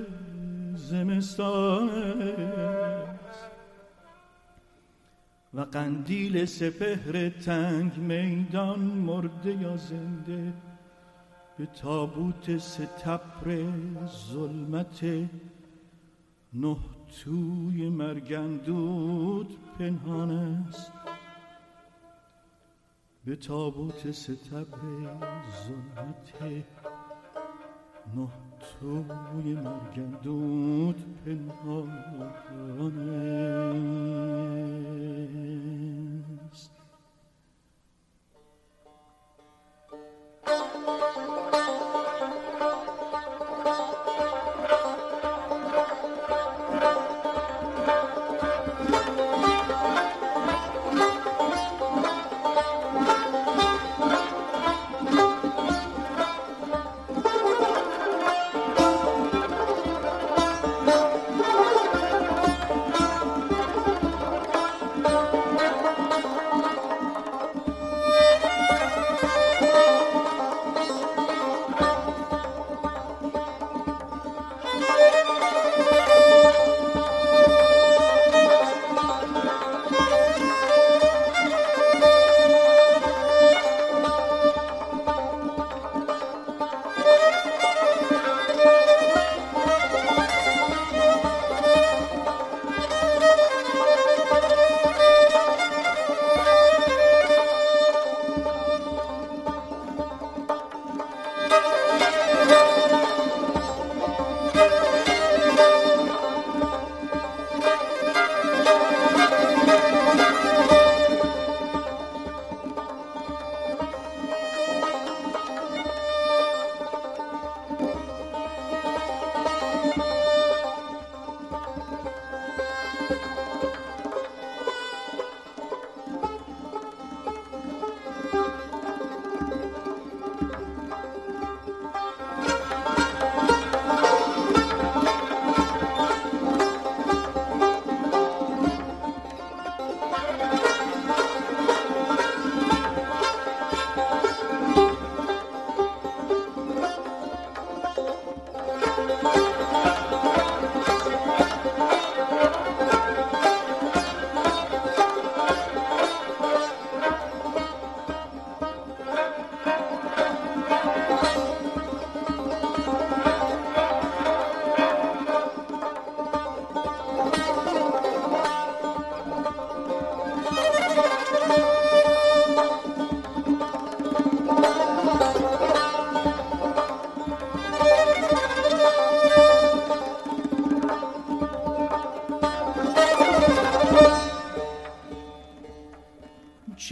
زمستان است. و قندیل سپهر تنگ میدان مرده یا زنده به تابوت ستپر ظلمت نه توی مرگندود پنهان است. به تابوت ستپر ظلمت نه توی مرگندود پنهان است.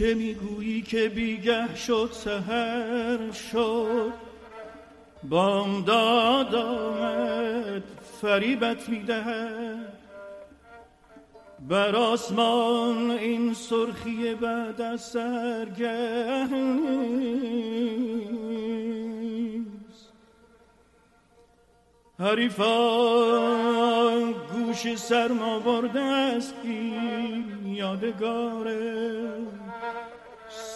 چه می‌گویی که بیگه شد سهر شد. بامداد آمد فریبت می‌دهد. بر آسمان این سرخی بعد از سرگه حریفان گوش سرما برده است این یادگاره.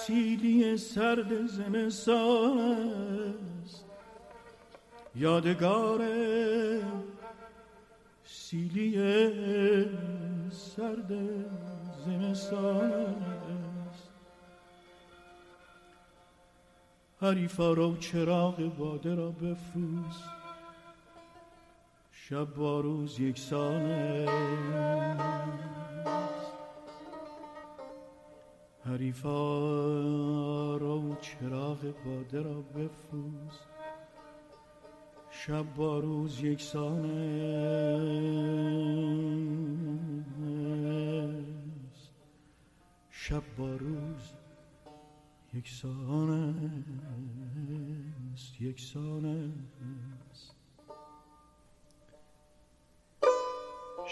سیلی سرد زمستان است یادگار سیلی سرد زمستان است حریفا رو چراغ باده را بفروز. شب با روز یکسان است حریفا رو چراغ باده را بفروز. شب با روز یکسان است. شب با روز یکسان است یکسان است.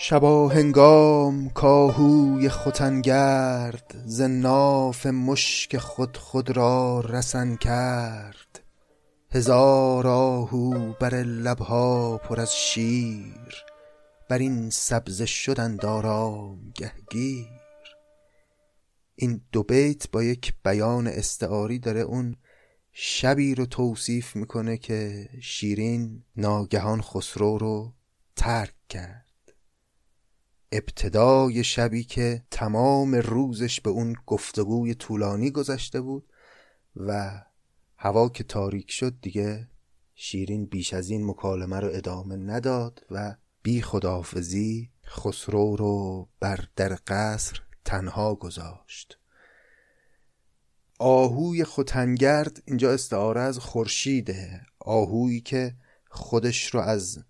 شبا هنگام کاهوی ختنگرد ز ناف مشک خود خود را رسن کرد. هزار آهو بر لبها پر از شیر بر این سبزه شدند آرام گهگیر این دو بیت با یک بیان استعاری داره اون شبی رو توصیف می‌کنه که شیرین ناگهان خسرو رو ترک کرد. ابتدای شبی که تمام روزش به اون گفتگوی طولانی گذشته بود و هوا که تاریک شد دیگه شیرین بیش از این مکالمه رو ادامه نداد و بی خداحافظی خسرو رو بر در قصر تنها گذاشت. آهوی ختنگرد اینجا استعاره از خورشیده. آهویی که خودش رو از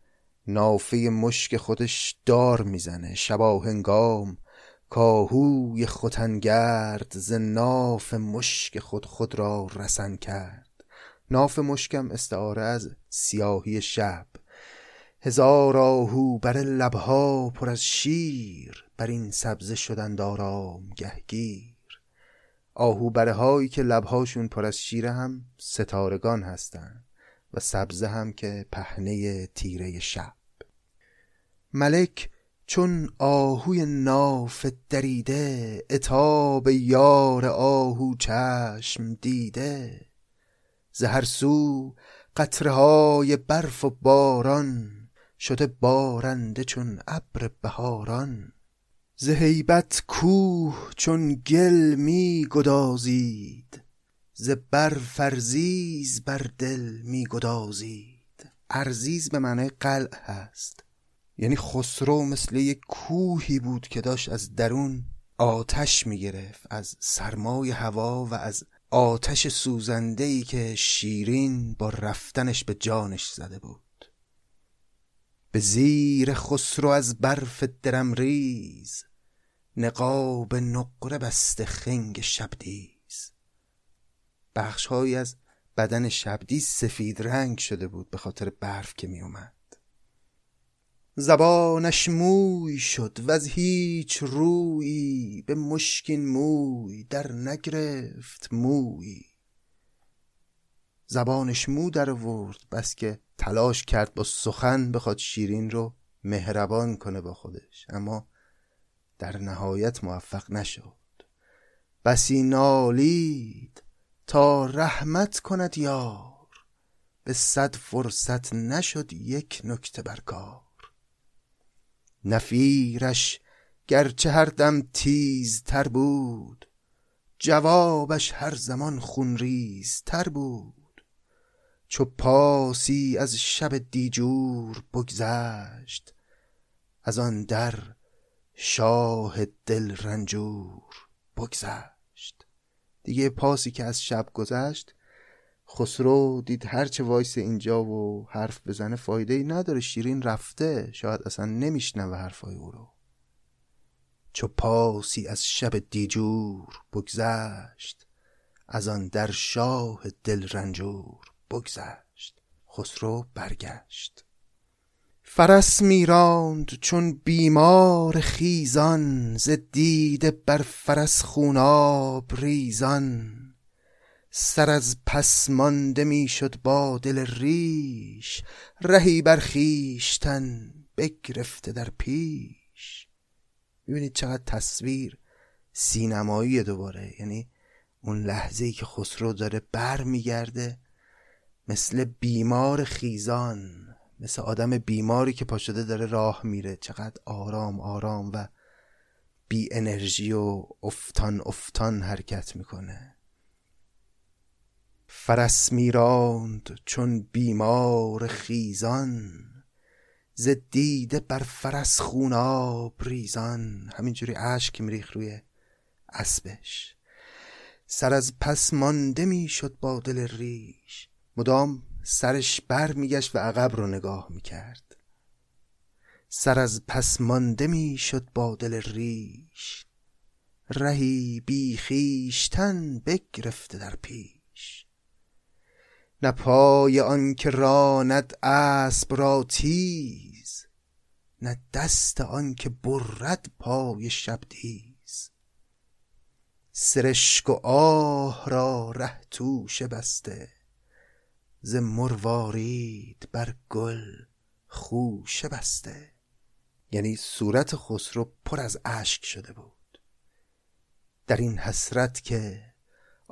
نافه مشک خودش دار می‌زنه شبا هنگام کاهوی ختنگرد ز ناف مشک خود خود را رسن کرد. ناف مشکم استعاره از سیاهی شب. هزار آهو بر لبها پر از شیر بر این سبزه شدند آرام گهگیر. آهو برهایی که لبهاشون پر از شیر هم ستارگان هستند و سبزه هم که پهنه تیره شب. ملک چون آهوی ناف دریده اتاب یار آهو چشم دیده. ز هر سو قطره های برف و باران شده بارنده چون ابر بهاران. ز هیبت کوه چون گل می گدازید ز برف ارزیز بر دل می گدازید. ارزیز به معنای قلع هست. یعنی خسرو مثل یک کوهی بود که داشت از درون آتش می گرفت از سرمای هوا و از آتش سوزنده ای که شیرین با رفتنش به جانش زده بود. به زیر خسرو از برف درم ریز نقاب نقره بسته خنگ شبدیز. بخشهایی از بدن شبدیز سفید رنگ شده بود به خاطر برف که می اومد زبانش موی شد و از هیچ رویی به مشکین موی در نگرفت موی. زبانش مو در ورد بس که تلاش کرد با سخن بخواد شیرین رو مهربان کنه با خودش اما در نهایت موفق نشد. بسی نالید تا رحمت کند یار به صد فرصت نشد یک نکته بر کار نفیرش گرچه هر دم تر بود جوابش هر زمان خونریز تر بود. چو پاسی از شب دیجور بگذشت از آن در شاه دل رنجور بگذشت. دیگه پاسی که از شب گذشت خسرو دید هرچه وایس اینجا و حرف بزنه فایده ای نداره شیرین رفته. شاید اصلا نمیشنوه حرفای او رو. چو پاسی از شب دیجور بگذشت از آن در شاه دل رنجور بگذشت. خسرو برگشت. فرس میراند چون بیمار خیزان ز دیده بر فرس خوناب ریزان. سر از پس مانده می‌شد با دل ریش رهی بر خویشتن بگرفته در پیش. می‌بینید چقدر تصویر سینمایی دوباره یعنی اون لحظه ای که خسرو داره بر میگرده مثل بیمار خیزان مثل آدم بیماری که پاشده داره راه میره. چقدر آرام آرام و بی انرژی و افتان افتان حرکت می‌کنه. فرس میراند چون بیمار خیزان ز دیده بر فرس خوناب ریزان. همینجوری اشک میریخ روی اسبش. سر از پس مانده می‌شد با دل ریش. مدام سرش بر میگشت و عقب رو نگاه می‌کرد. سر از پس مانده می‌شد با دل ریش. رهی بی خیشتن بگرفته در پیش. نه پای آن که راند اسب را تیز نه دست آن که برد پای شبدیز سرشک و آه را ره توشه بسته ز مروارید بر گل خوشه بسته. یعنی صورت خسرو پر از اشک شده بود. در این حسرت که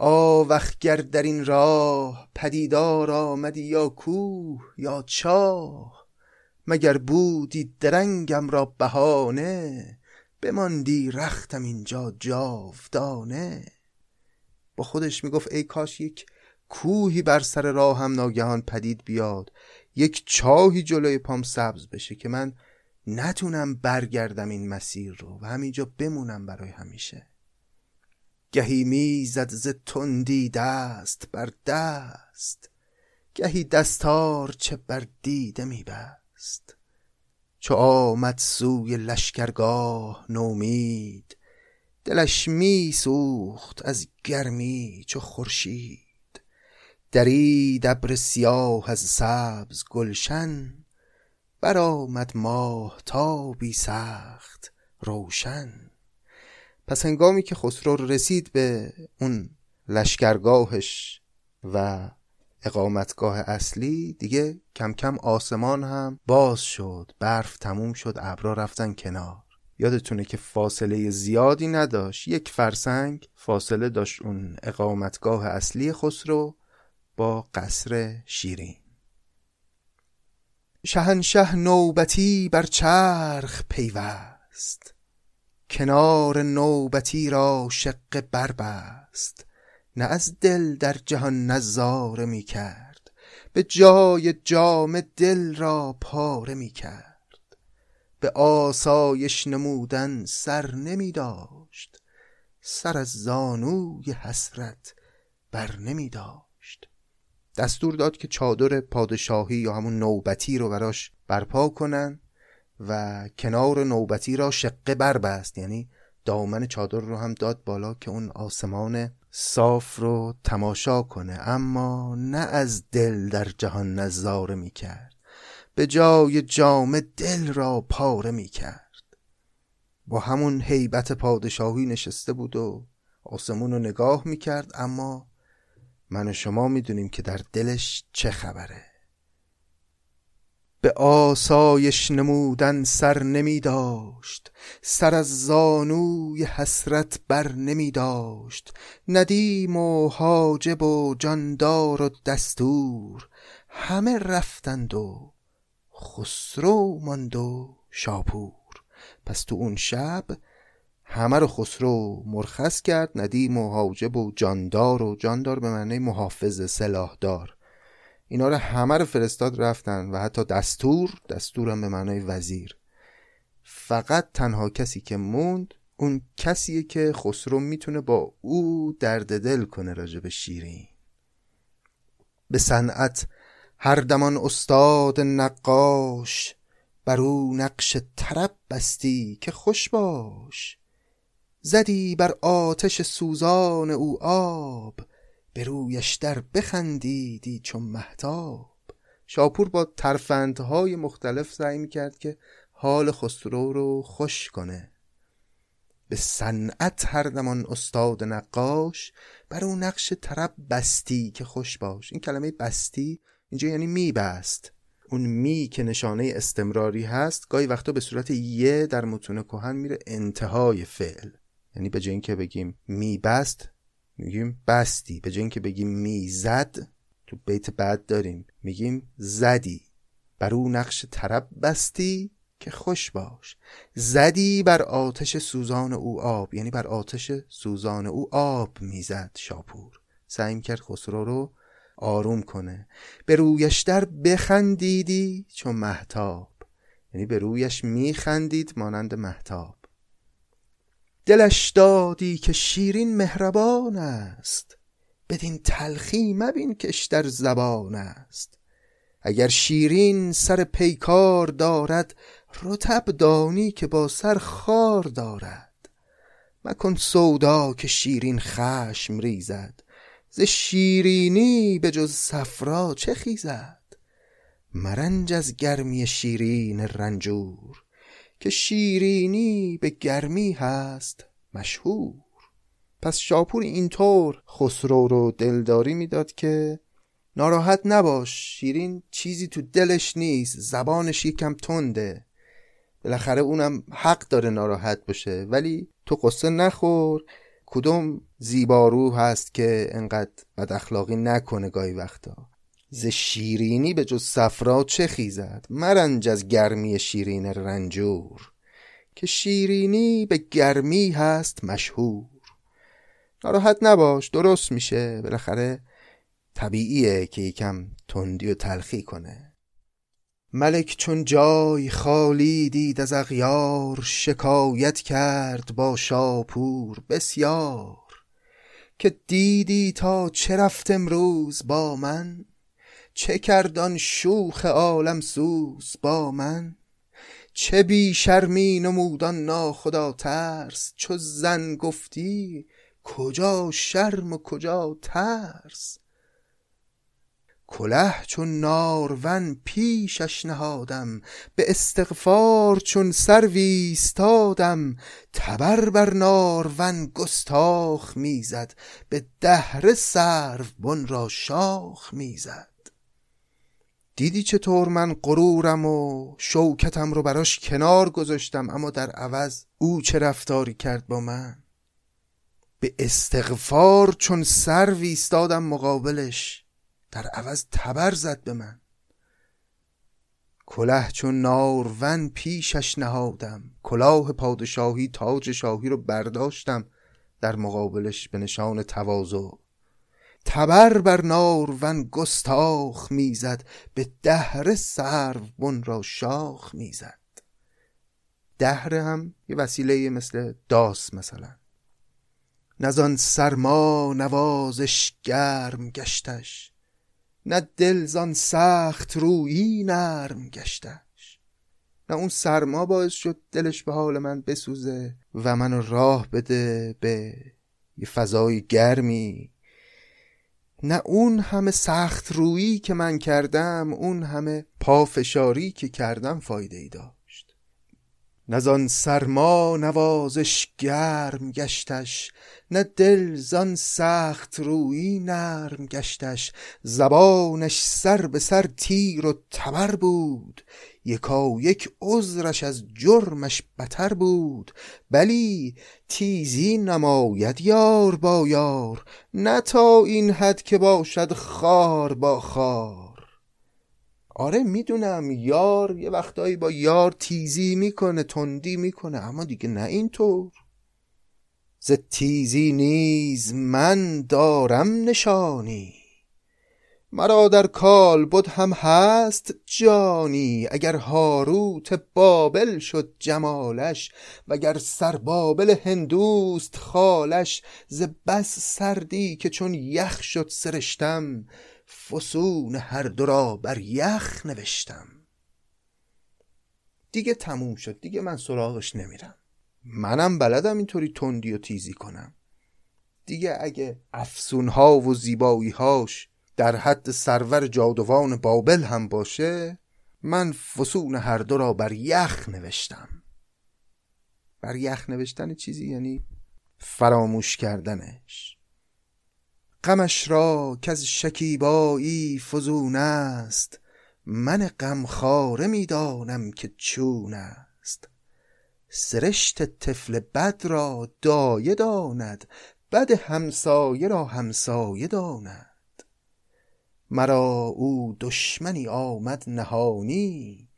آوخ گر در این راه پدیدار آمدی یا کوه یا چاه؟ مگر بودی درنگم را بهانه بماندی رختم اینجا جاودانه؟ با خودش می‌گفت ای کاش یک کوهی بر سر راهم ناگهان پدید بیاد یک چاهی جلوی پام سبز بشه که من نتونم برگردم این مسیر رو و همینجا بمونم برای همیشه. گهی می‌زد ز تندی دست بر دست گهی دستار چه بر دیده میبست. چو آمد سوی لشکرگاه نومید دلش میسوخت از گرمی چو خورشید. درید ابر سیاه از سبز گلشن برآمد ماهتابی سخت روشن. پس هنگامی که خسرو رسید به اون لشکرگاهش و اقامتگاه اصلی دیگه کم کم آسمان هم باز شد برف تموم شد ابرا رفتن کنار. یادتونه که فاصله زیادی نداشت یک فرسنگ فاصله داشت اون اقامتگاه اصلی خسرو با قصر شیرین. شهنشه نوبتی بر چرخ پیوست. کنار نوبتی را شق بربست نه از دل در جهان نظاره می کرد. به جای جام دل را پاره می کرد. به آسایش نمودن سر نمی داشت. سر از زانوی حسرت بر نمی داشت. دستور داد که چادر پادشاهی یا همون نوبتی رو براش برپا کنن. و کنار نوبتی را شقه بربست یعنی دامن چادر رو هم داد بالا که اون آسمان صاف رو تماشا کنه. اما نه از دل در جهان نظاره می کرد. به جای جام دل را پاره می کرد. با همون هیبت پادشاهی نشسته بود و آسمون رو نگاه می کرد. اما من و شما می‌دونیم که در دلش چه خبره. به آسایش نمودن سر نمی داشت. سر از زانوی حسرت بر نمی داشت. ندیم و حاجب و جاندار و دستور. همه رفتند و خسرو ماند و شاپور. پس تو اون شب همه رو خسرو مرخص کرد. ندیم و حاجب و جاندار و جاندار به معنی محافظ سلاحدار. اینا رو همه رو فرستاد رفتن و حتی دستور دستورم به معنای وزیر. فقط تنها کسی که موند اون کسیه که خسرو می‌تونه با او درد دل کنه راجع به شیرین. به صنعت هر دمان استاد نقاش بر او نقش طرب بستی که خوش باش. زدی بر آتش سوزان او آب به رویش در بخندیدی چون محتاب شاپور با ترفندهای مختلف سعی می‌کرد که حال خسرو رو خوش کنه. به صنعت هر دمان استاد نقاش بر اون نقش طرب بستی که خوش باش. این کلمه بستی اینجا یعنی میبست. اون می که نشانه استمراری هست گاهی وقتا به صورت یه در متون کهن میره انتهای فعل. یعنی به جای اینکه بگیم میبست میگیم بستی. به جای اینکه بگیم می‌زد تو بیت بعد داریم. میگیم زدی. بر او نقش طرب بستی که خوش باش. زدی بر آتش سوزان او آب. یعنی بر آتش سوزان او آب می‌زد شاپور. سعی کرد خسرو رو آروم کنه. به رویش در بخندیدی چون محتاب یعنی به رویش میخندید مانند محتاب دلش دادی که شیرین مهربان است. بدین تلخی مبین کش در زبان است. اگر شیرین سر پیکار دارد رتب دانی که با سر خار دارد. مکن سودا که شیرین خشم ریزد. ز شیرینی به جز صفرا چه خیزد؟ مرنج از گرمی شیرین رنجور. که شیرینی به گرمی هست مشهور. پس شاپور اینطور خسرو رو دلداری می‌داد که ناراحت نباش شیرین چیزی تو دلش نیست زبانش یکم تنده. بالاخره اونم حق داره ناراحت باشه. ولی تو قصه نخور کدوم زیبارو هست که انقدر بد اخلاقی نکنه گاهی وقتا. ز شیرینی به جز صفرا چه خیزد؟ مرنج از گرمی شیرین رنجور که شیرینی به گرمی هست مشهور. ناراحت نباش درست میشه بالاخره طبیعیه که یکم تندی و تلخی کنه. ملک چون جای خالی دید از اغیار شکایت کرد با شاپور بسیار. که دیدی تا چه رفت امروز با من؟ چه کردان شوخ عالم سوز با من؟ چه بی شرمی نمودان ناخدا ترس؟ چو زن گفتی کجا شرم و کجا ترس؟ کله چون نارون پیشش نهادم به استغفار چون سر ویستادم. تبر بر نارون گستاخ می‌زد به دهر سرو بن را شاخ می‌زد. دیدی چطور من غرورم و شوکتم رو براش کنار گذاشتم اما در عوض او چه رفتاری کرد با من؟ به استغفار چون سر ویستادم مقابلش در عوض تبر زد به من. کله چون نارون پیشش نهادم کلاه پادشاهی تاج شاهی رو برداشتم در مقابلش به نشان تواضع. تبر بر نارون گستاخ می‌زد به دهر سرو بن را شاخ می‌زد. دهر هم یه وسیله مثل داس مثلا. نزان سرما نوازش گرم گشتش نه دل زان سخت رویی نرم گشتش. نه اون سرما باعث شد دلش به حال من بسوزه و منو راه بده به یه فضای گرمی نه اون همه سخت رویی که من کردم اون همه پافشاری که کردم فایده ای داشت نزان سرما نوازش گرم گشتش نه دل زان سخت رویی نرم گشتش. زبانش سر به سر تیر و تبر بود. یکا یک عذرش از جرمش بتر بود بلی تیزی نماید یار با یار نه تا این حد که باشد خار با خار. آره می‌دونم یار یه وقتایی با یار تیزی می‌کنه تندی می‌کنه اما دیگه نه اینطور. ز تیزی نیز من دارم نشانی. مرا در کال بود هم هست جانی اگر هاروت بابل شد جمالش وگر سر بابل هندوست خالش ز بس سردی که چون یخ شد سرشتم فسون هر دو را بر یخ نوشتم. دیگه تموم شد دیگه من سراغش نمیرم. منم بلدم اینطوری تندی و تیزی کنم. دیگه اگه افسونها و زیباییهاش در حد سرور جادوان بابل هم باشه من فسون هر دو را بر یخ نوشتم. بر یخ نوشتن چیزی؟ یعنی فراموش کردنش. غمش را که از شکیبایی فزون است. من غمخواره می‌دانم که چون است. سرشت طفل بد را دایه داند. بد همسایه را همسایه داند. مرا او دشمنی آمد نهانی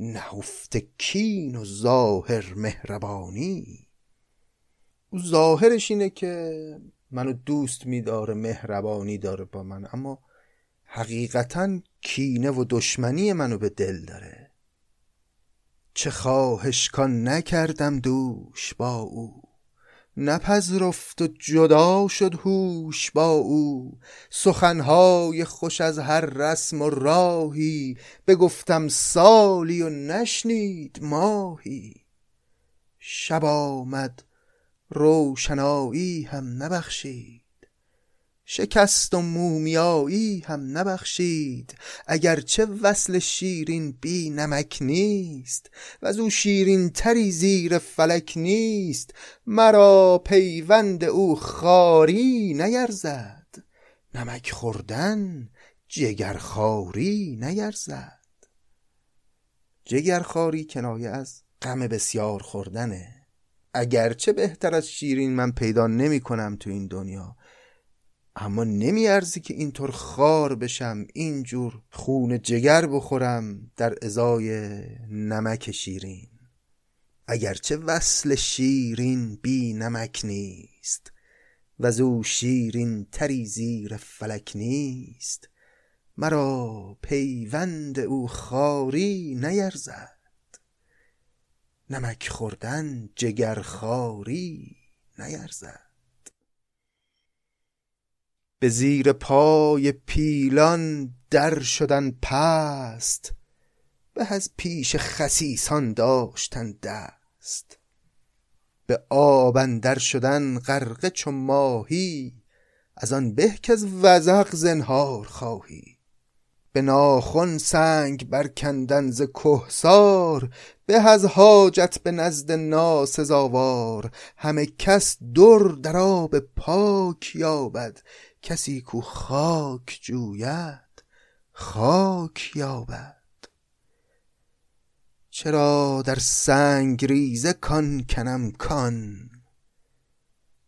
نهفته کین و ظاهر مهربانی. او ظاهرش اینه که منو دوست میداره مهربانی داره با من اما حقیقتا کینه و دشمنی منو به دل داره. چه خواهش کان نکردم دوش با او. نپذرفت و جدا شد هوش با او. سخنهای خوش از هر رسم و راهی بگفتم سالی و نشنید ماهی. شب آمد روشنایی هم نبخشید. شکست و مومیایی هم نبخشید. اگرچه وصل شیرین بی نمک نیست و از او شیرین تری زیر فلک نیست. مرا پیوند او خاری نیرزد نمک خوردن جگرخواری نیرزد. جگرخواری کنایه از غم بسیار خوردنه. اگرچه بهتر از شیرین من پیدا نمی کنم تو این دنیا اما نمیارزی که اینطور خار بشم اینجور خون جگر بخورم در ازای نمک شیرین. اگرچه وصل شیرین بی نمک نیست و زو شیرین تری زیر فلک نیست مرا پیوند او خاری نیرزد. نمک خوردن جگرخواری نیرزد. به زیر پای پیلان در شدن پست به از پیش خسیسان داشتن دست. به آب اندر شدن غرقه چو ماهی از آن به که از وزق زنهار خواهی. به ناخن سنگ برکندن ز کهسار به از حاجت به نزد ناسزاوار. همه کس در در آب پاک یابد کسی کو خاک جوید خاک یابد. چرا در سنگ ریزه کان کنم کان؟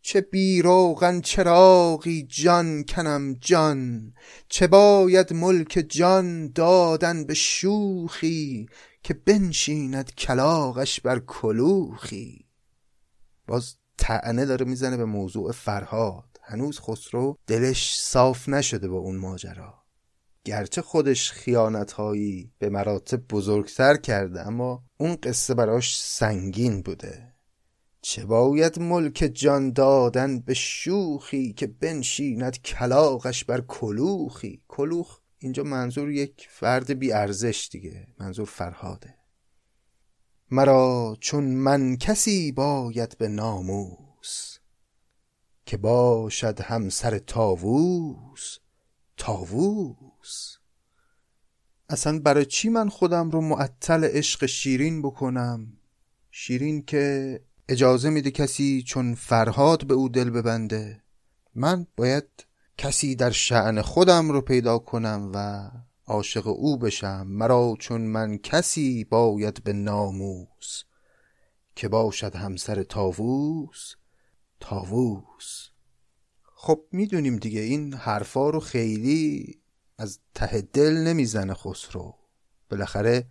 چه بیروغن چراغی جان کنم جان؟ چه باید ملک جان دادن به شوخی که بنشیند کلاغش بر کلوخی؟ باز تعنه داره می‌زنه به موضوع فرهاد. هنوز خسرو دلش صاف نشده با اون ماجرا. گرچه خودش خیانتهایی به مراتب بزرگتر کرده اما اون قصه براش سنگین بوده. چه باید ملک جان دادن به شوخی که بنشیند کلاغش بر کلوخی؟ کلوخ اینجا منظور یک فرد بی ارزش دیگه منظور فرهاده. مرا چون من کسی باید به ناموس که باشد همسر تاووس تاووس اصلا برای چی من خودم رو معطل عشق شیرین بکنم؟ شیرین که اجازه میده کسی چون فرهاد به او دل ببنده. من باید کسی در شعن خودم رو پیدا کنم و عاشق او بشم. مرا چون من کسی باید به ناموس. که باشد همسر تاووس تاووس خب می‌دونیم دیگه این حرفا رو خیلی از ته دل نمی‌زنه خسرو. بالاخره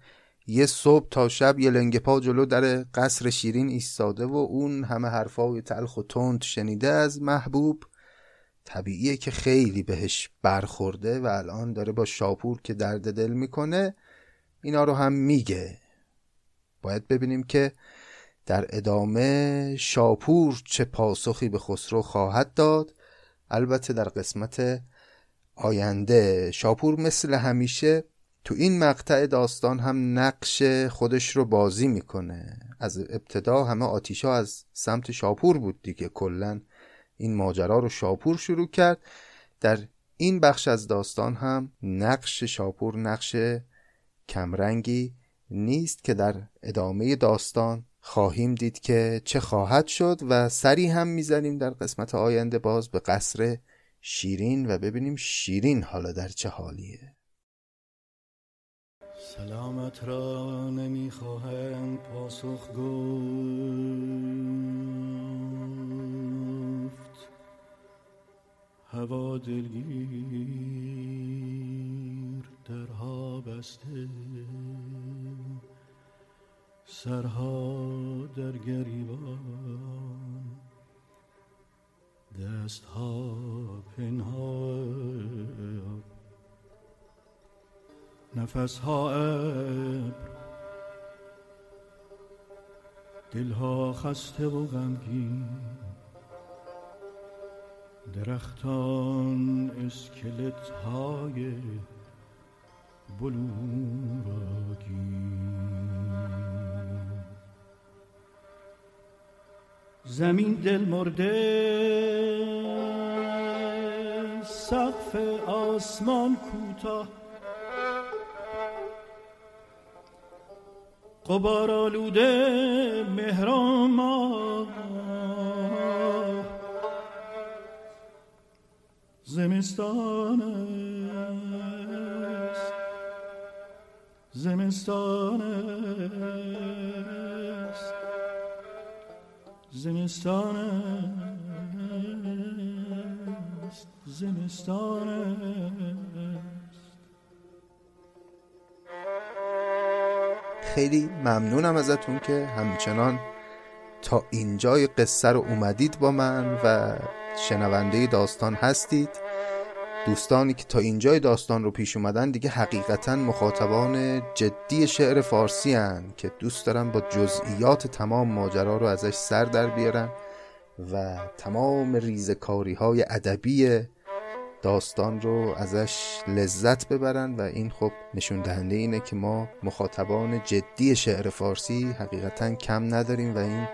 یه صبح تا شب یه لنگ پا جلو در قصر شیرین ایستاده و اون همه حرفای تلخ و تند شنیده از محبوب. طبیعیه که خیلی بهش برخورده و الان داره با شاپور که درد دل می‌کنه اینا رو هم میگه. باید ببینیم که در ادامه شاپور چه پاسخی به خسرو خواهد داد. البته در قسمت آینده شاپور مثل همیشه تو این مقطع داستان هم نقش خودش رو بازی می‌کنه. از ابتدا همه آتیشا از سمت شاپور بود دیگه. کلا این ماجرا رو شاپور شروع کرد. در این بخش از داستان هم نقش شاپور نقش کمرنگی نیست که در ادامه داستان خواهیم دید که چه خواهد شد و سری هم می‌زنیم در قسمت آینده باز به قصر شیرین و ببینیم شیرین حالا در چه حالیه. سلامت را نمی‌خواهم پاسخ گفت. هوا دلگیر دفترها بسته. سرها در گریبان دستها پنهان. نفسها ابر دلها خسته و غمگین. درختان اسکلت های بلوراگی زمین دل مرده سقف آسمان کوتاه. قبار آلوده مهرام زمستان است. زمستان است. زمستان است زمستان است. خیلی ممنونم ازتون که همچنان تا اینجای قصه رو اومدید با من و شنونده داستان هستید. دوستانی که تا اینجای داستان رو پیش اومدن دیگه حقیقتا مخاطبان جدی شعر فارسی هن که دوست دارن با جزئیات تمام ماجرا رو ازش سر در بیارن و تمام ریزکاری های ادبی داستان رو ازش لذت ببرن و این خب نشون دهنده اینه که ما مخاطبان جدی شعر فارسی حقیقتا کم نداریم و این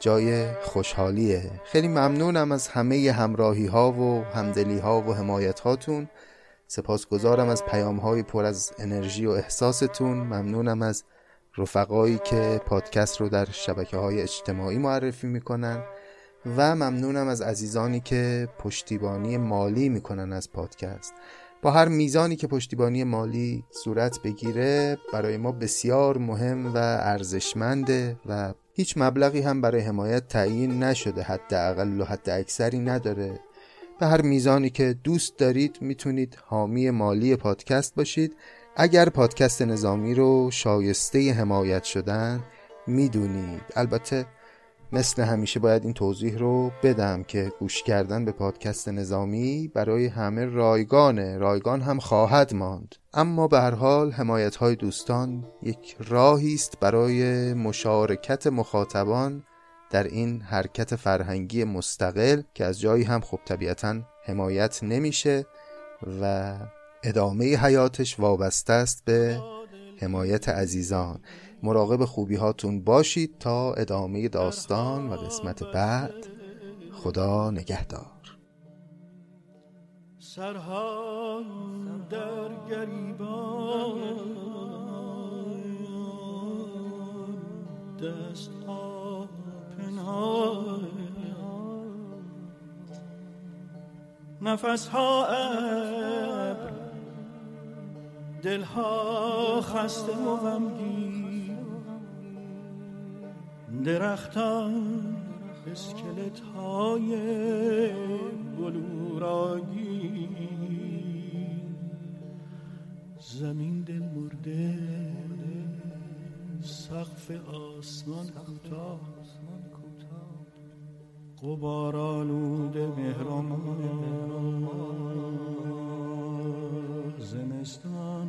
جای خوشحالیه. خیلی ممنونم از همه همراهی ها و همدلی ها و حمایت هاتون سپاسگزارم از پیام های پر از انرژی و احساستون. ممنونم از رفقایی که پادکست رو در شبکه های اجتماعی معرفی می‌کنن و ممنونم از عزیزانی که پشتیبانی مالی می‌کنن از پادکست. با هر میزانی که پشتیبانی مالی صورت بگیره برای ما بسیار مهم و ارزشمنده و هیچ مبلغی هم برای حمایت تعیین نشده حداقل و حد اکثری نداره. به هر میزانی که دوست دارید می‌تونید حامی مالی پادکست باشید. اگر پادکست نظامی رو شایسته حمایت شدن می‌دونید. البته مثل همیشه باید این توضیح رو بدم که گوش کردن به پادکست نظامی برای همه رایگانه. رایگان هم خواهد ماند. اما به هر حال حمایت های دوستان یک راهی است برای مشارکت مخاطبان در این حرکت فرهنگی مستقل که از جایی هم خب طبیعتا حمایت نمیشه و ادامه حیاتش وابسته است به حمایت عزیزان. مراقب خوبی هاتون باشید تا ادامه داستان و قسمت بعد. خدا نگهدار. سرها در گریبان دست ها نفس ها ابر دلها خسته و غمگین. درختان اسکلت های بلوراگی زمین دل مرده سقف آسمان کوتاه. قبار آلود مهرمان زمستان